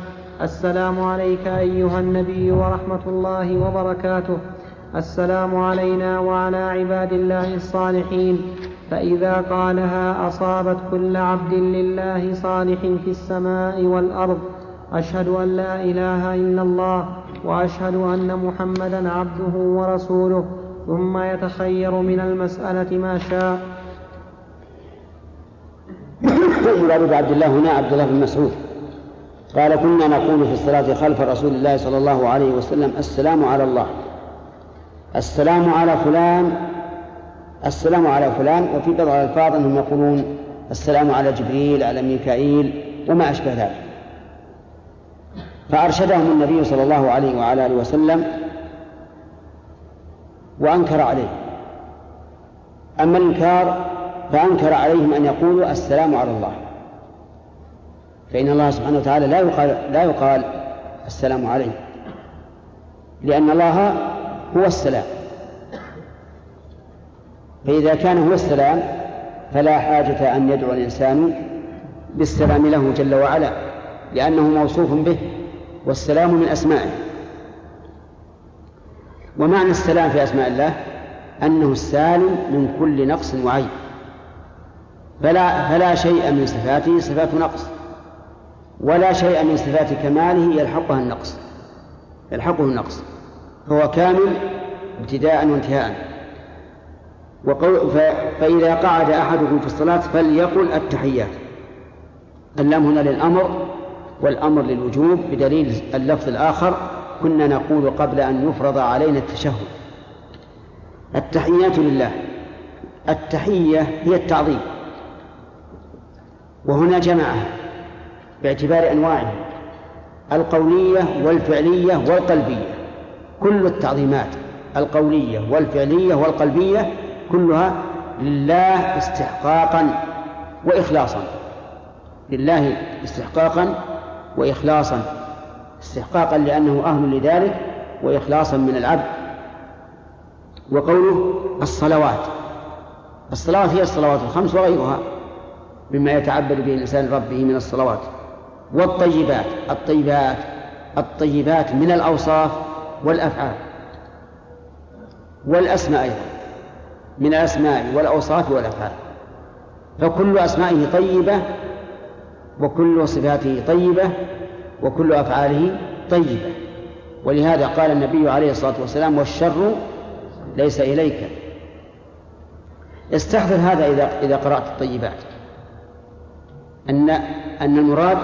السلام عليك أيها النبي ورحمة الله وبركاته. السلام علينا وعلى عباد الله الصالحين. فإذا قالها أصابت كل عبد لله صالح في السماء والأرض. أشهد أن لا إله إلا الله وأشهد أن محمدا عبده ورسوله. ثم يتخير من المسألة ما شاء. مراد عبد الله هنا عبد الله بن مسعود. قال كنا نقول في الصلاة خلف رسول الله صلى الله عليه وسلم السلام على الله. السلام على فلان. السلام على فلان. وفي بعض الألفاظ أنهم يقولون السلام على جبريل على ميكائيل. وما أشبه ذلك. فأرشدهم النبي صلى الله عليه وعلى آله وسلم وأنكر عليه. أما الإنكار فأنكر عليهم أن يقولوا السلام على الله. فإن الله سبحانه وتعالى لا يقال لا يقال السلام عليه لأن الله هو السلام. فإذا كان هو السلام فلا حاجة أن يدعو الإنسان بالسلام له جل وعلا لأنه موصوف به والسلام من أسمائه. ومعنى السلام في أسماء الله أنه السالم من كل نقص وعيب. فلا فلا شيء من صفاته صفات نقص ولا شيء من صفات كماله يلحقها النقص يلحقه النقص. فهو كامل ابتداء وانتهاء. وقول فإذا قعد أحدكم في الصلاة فليقل التحيات. اللام هنا للأمر والأمر للوجوب بدليل اللفظ الآخر كنا نقول قبل أن يفرض علينا التشهد. التحيات لله. التحية هي التعظيم. وهنا جمعها باعتبار أنواعها القولية والفعلية والقلبية. كل التعظيمات القولية والفعلية والقلبية كلها لله استحقاقا وإخلاصا. لله استحقاقا وإخلاصا. استحقاقا لأنه أهل لذلك وإخلاصا من العبد. وقوله الصلوات. الصلوات هي الصلوات الخمس وغيرها مما يتعبد به الإنسان ربه من الصلوات. والطيبات. الطيبات. الطيبات من الأوصاف والأفعال. والأسماء أيضا. من الأسماء والأوصاف والأفعال. فكل أسمائه طيبة وكل صفاته طيبة وكل أفعاله طيبة. ولهذا قال النبي عليه الصلاة والسلام والشر ليس إليك. استحضر هذا إذا إذا قرأت الطيبات. أن أن المراد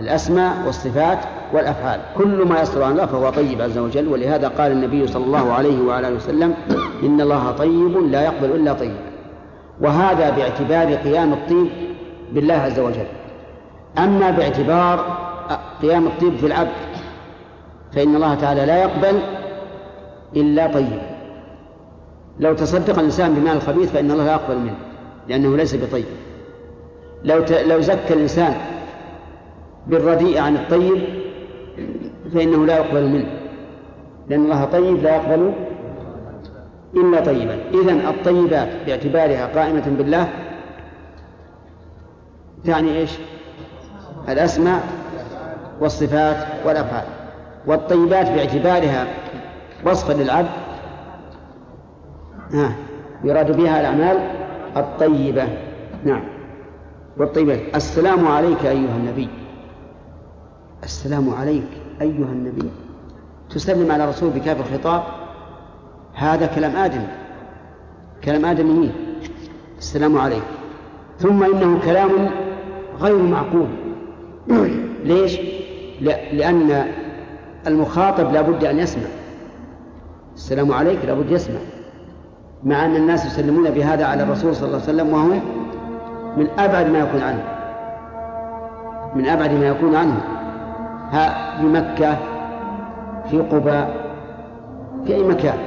الأسماء والصفات والأفعال. كل ما يصدر عن الله فهو طيب عز وجل. ولهذا قال النبي صلى الله عليه وعلى آله وسلم إن الله طيب لا يقبل إلا طيبا وهذا باعتبار قيام الطيب بالله عز وجل. أما باعتبار قيام الطيب في العبد فإن الله تعالى لا يقبل إلا طيبا لو تصدق الإنسان بمال الخبيث فإن الله لا يقبل منه لأنه ليس بطيب. لو ت... لو زكى الإنسان بالرديء عن الطيب فإنه لا يقبل منه لأن الله طيب لا يقبل إلا طيبا. إذن الطيبات باعتبارها قائمة بالله تعني إيش؟ الأسماء والصفات والأفعال والطيبات باعتبارها وصفا للعبد. ها يراد بها الأعمال الطيبة. نعم. والطيبات السلام عليك أيها النبي. السلام عليك أيها النبي. تسلم على رسول بكاف الخطاب. هذا كلام آدم. كلام آدميين السلام عليك. ثم إنه كلام غير معقول. ليش؟ لأن المخاطب لا بد أن يسمع. السلام عليك لا بد يسمع. مع أن الناس يسلمون بهذا على الرسول صلى الله عليه وسلم وهم من أبعد ما يكون عنه. من أبعد ما يكون عنه. ها بمكة في قباء في أي مكان.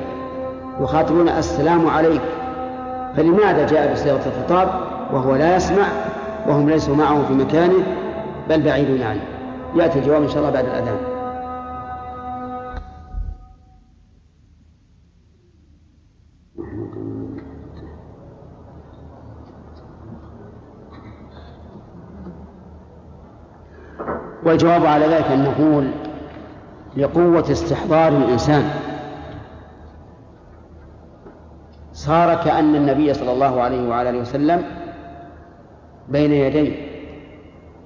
يخاطبون السلام عليك. فلماذا جاء بصيغة الخطاب وهو لا يسمع وهم ليسوا معه في مكانه؟ بل بعيدون عنه. يأتي الجواب إن شاء الله بعد الأذان. والجواب على ذلك أن نقول لقوة استحضار الإنسان. صار كأن النبي صلى الله عليه وعلى آله وسلم بين يديه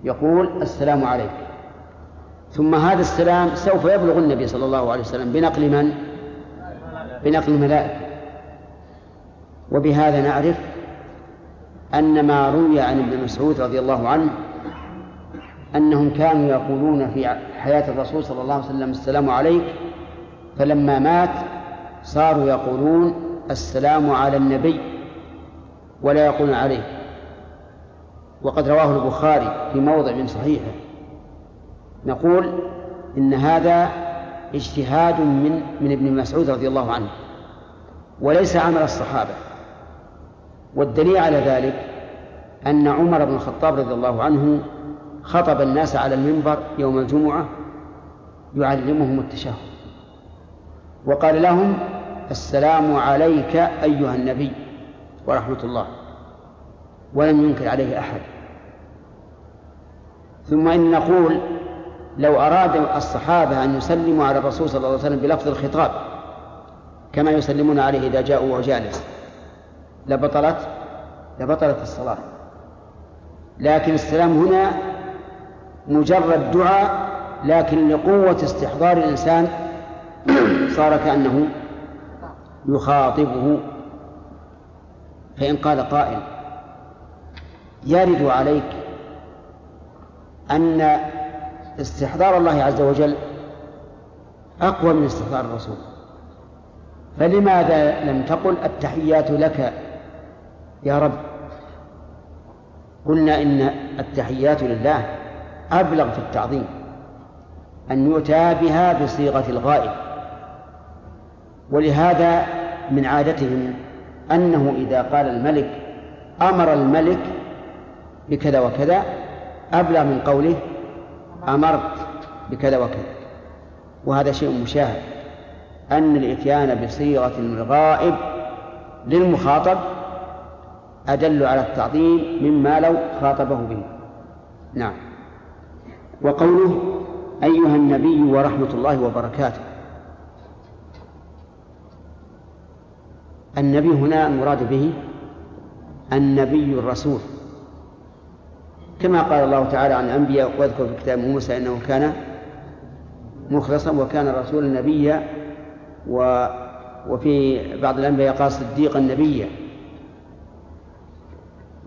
يقول السلام عليك ثم هذا السلام سوف يبلغ النبي صلى الله عليه وسلم بنقل من؟ بنقل الملائكة. وبهذا نعرف أن ما روي عن ابن مسعود رضي الله عنه أنهم كانوا يقولون في حياة الرسول صلى الله عليه وسلم السلام عليك فلما مات صاروا يقولون السلام على النبي ولا يقولون عليه. وقد رواه البخاري في موضع من صحيحه. نقول إن هذا اجتهاد من من ابن مسعود رضي الله عنه وليس عمل الصحابة. والدليل على ذلك أن عمر بن الخطاب رضي الله عنه خطب الناس على المنبر يوم الجمعة يعلمهم التشهد. وقال لهم السلام عليك أيها النبي ورحمة الله. ولم ينكر عليه أحد. ثم إن نقول لو أراد الصحابة أن يسلموا على الرسول صلى الله عليه وسلم بلفظ الخطاب كما يسلمون عليه إذا جاءوا وجالس لبطلت لبطلت الصلاة. لكن السلام هنا مجرد دعاء لكن لقوة استحضار الإنسان صار كأنه يخاطبه. فإن قال قائل يرد عليك أن استحضار الله عز وجل أقوى من استحضار الرسول. فلماذا لم تقل التحيات لك يا رب؟ قلنا إن التحيات لله أبلغ في التعظيم أن يؤتى بها بصيغة الغائب. ولهذا من عادتهم أنه إذا قال الملك أمر الملك بكذا وكذا أبلغ من قوله أمرت بكذا وكذا. وهذا شيء مشاهد. أن الإتيان بصيغة الغائب للمخاطب أدل على التعظيم مما لو خاطبه به. نعم. وقوله أيها النبي ورحمة الله وبركاته. النبي هنا المراد به النبي الرسول. كما قال الله تعالى عن الأنبياء واذكر في كتاب موسى إنه كان مخلصا وكان رسولا نبيا و وفي بعض الأنبياء قال صديقا نبيا.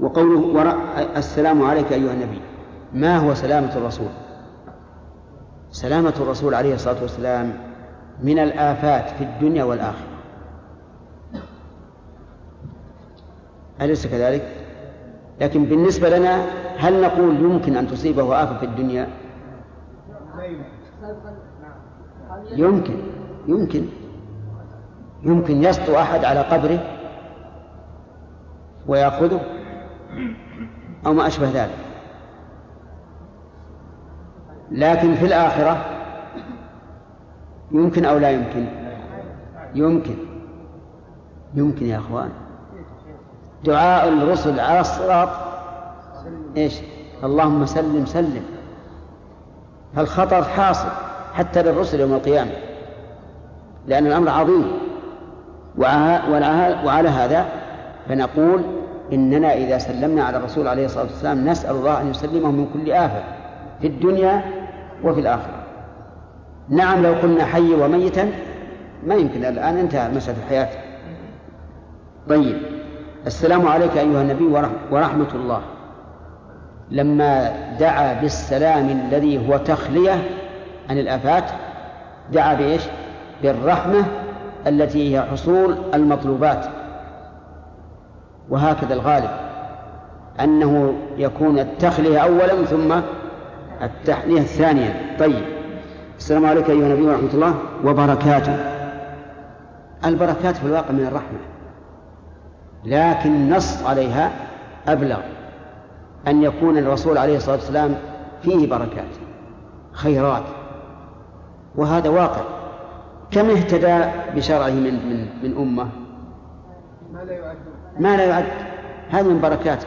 وقوله السلام عليك أيها النبي. ما هو سلامة الرسول؟ سلامة الرسول عليه الصلاة والسلام من الآفات في الدنيا والآخرة. أليس كذلك؟ لكن بالنسبة لنا هل نقول يمكن أن تصيبه آفة في الدنيا؟ يمكن. يمكن. يمكن يسطو أحد على قبره ويأخذه أو ما أشبه ذلك. لكن في الآخرة يمكن أو لا يمكن؟ يمكن. يمكن يا أخوان. دعاء الرسل على الصراط إيش؟ اللهم سلم سلم. فالخطر حاصل حتى للرسل يوم القيامة. لأن الأمر عظيم. وعلى هذا فنقول إننا إذا سلمنا على الرسول عليه الصلاة والسلام نسأل الله أن يسلمه من كل آفة في الدنيا وفي الآخرة. نعم لو قلنا حي وميتا ما يمكن الآن انتهى مسألة الحياة. طيب السلام عليك أيها النبي ورحمة الله. لما دعا بالسلام الذي هو تخلية عن الآفات دعا بإيش؟ بالرحمة التي هي حصول المطلوبات. وهكذا الغالب أنه يكون التخلية أولا ثم التحلية ثانيا طيب السلام عليك أيها النبي ورحمة الله وبركاته. البركات في الواقع من الرحمة لكن النص عليها أبلغ. أن يكون الرسول عليه الصلاة والسلام فيه بركات خيرات وهذا واقع. كم اهتدى بشرعه من من من أمة؟ ما لا يعد. هذه من بركاته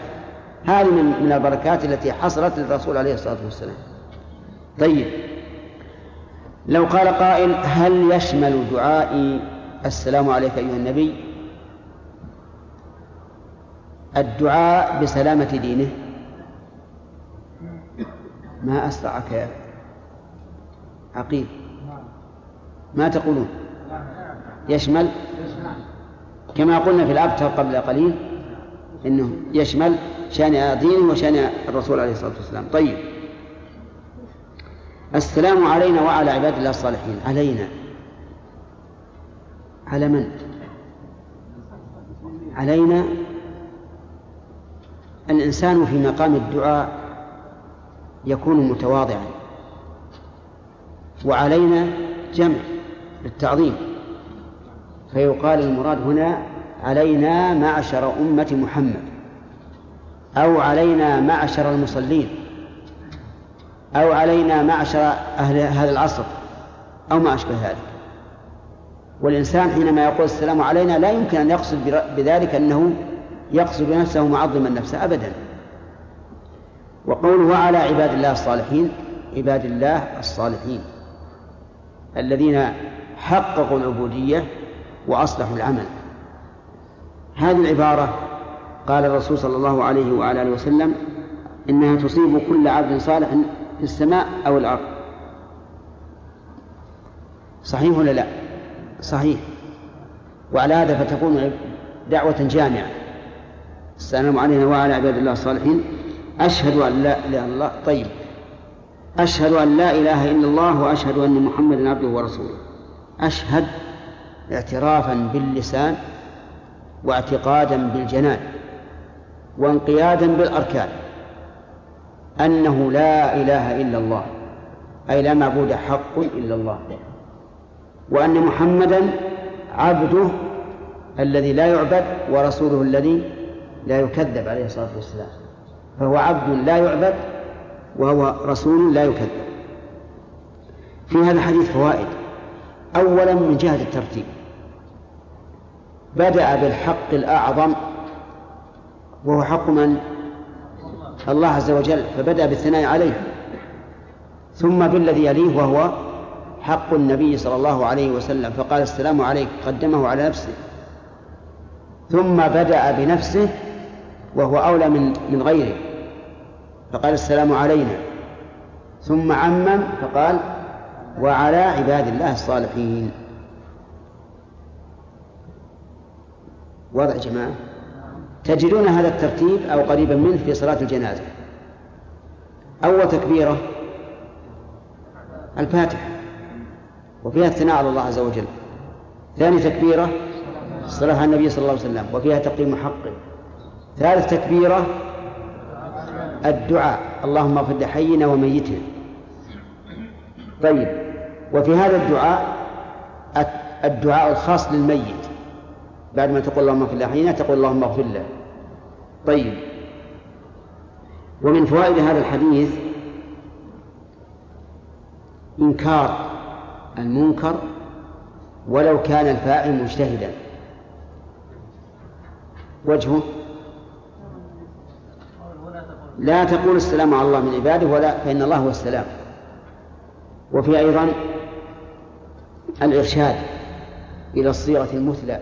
هذه من من البركات التي حصلت للرسول عليه الصلاة والسلام. طيب. لو قال قائل هل يشمل دعائي السلام عليك أيها النبي؟ الدعاء بسلامة دينه. ما أسرعك يا عقيل. ما تقولون؟ يشمل؟ كما قلنا في الأبتر قبل قليل إنه يشمل شأن دينه وشأن الرسول عليه الصلاة والسلام. طيب. السلام علينا وعلى عباد الله الصالحين. علينا. على من؟ علينا. الإنسان في مقام الدعاء يكون متواضعا. وعلينا جمع للتعظيم. فيقال المراد هنا علينا معشر أمة محمد. أو علينا معشر المصلين. أو علينا معشر أهل هذا العصر. أو ما أشبه ذلك. والإنسان حينما يقول السلام علينا لا يمكن أن يقصد بذلك أنه يقصد بنفسه معظما نفسه أبدا. وقوله وعلى عباد الله الصالحين عباد الله الصالحين الذين حققوا العبودية وأصلحوا العمل. هذه العبارة قال الرسول صلى الله عليه وعلى آله وسلم إنها تصيب كل عبد صالح في السماء أو الأرض. صحيح ولا لا؟ صحيح. وعلى هذا فتكون دعوة جامعة. السلام علينا وعلى عباد الله الصالحين. أشهد أن لا إله إلا الله. طيب. أشهد أن لا إله إلا الله وأشهد أن محمدا عبده ورسوله. أشهد اعترافا باللسان واعتقادا بالجنان وانقيادا بالأركان أنه لا إله إلا الله أي لا معبود حق إلا الله وأن محمدا عبده الذي لا يعبد ورسوله الذي لا يكذب عليه الصلاة والسلام. فهو عبد لا يعبد وهو رسول لا يكذب. في هذا الحديث فوائد. أولا من جهة الترتيب. بدأ بالحق الأعظم وهو حق من؟ الله عز وجل فبدأ بالثناء عليه. ثم بالذي يليه وهو حق النبي صلى الله عليه وسلم فقال السلام عليك قدمه على نفسه. ثم بدأ بنفسه وهو أولى من من غيره. فقال السلام علينا. ثم عمم فقال وعلى عباد الله الصالحين. يا جماعة؟ تجدون هذا الترتيب أو قريبا منه في صلاة الجنازة. أول تكبيرة الفاتحة وفيها الثناء على الله عز وجل. ثاني تكبيرة على النبي صلى الله عليه وسلم وفيها تقديم حقه. ثالث تكبيرة الدعاء. اللهم اغفر لحينا وميتنا. طيب وفي هذا الدعاء الدعاء الخاص للميت. بعد ما تقول اللهم اغفر له حين تقول اللهم اغفر له. طيب ومن فوائد هذا الحديث إنكار المنكر ولو كان الفاعل مجتهدا. وجهه؟ لا تقول السلام على الله من عباده ولا فإن الله هو السلام. وفي أيضا الإرشاد إلى الصيغة المثلى.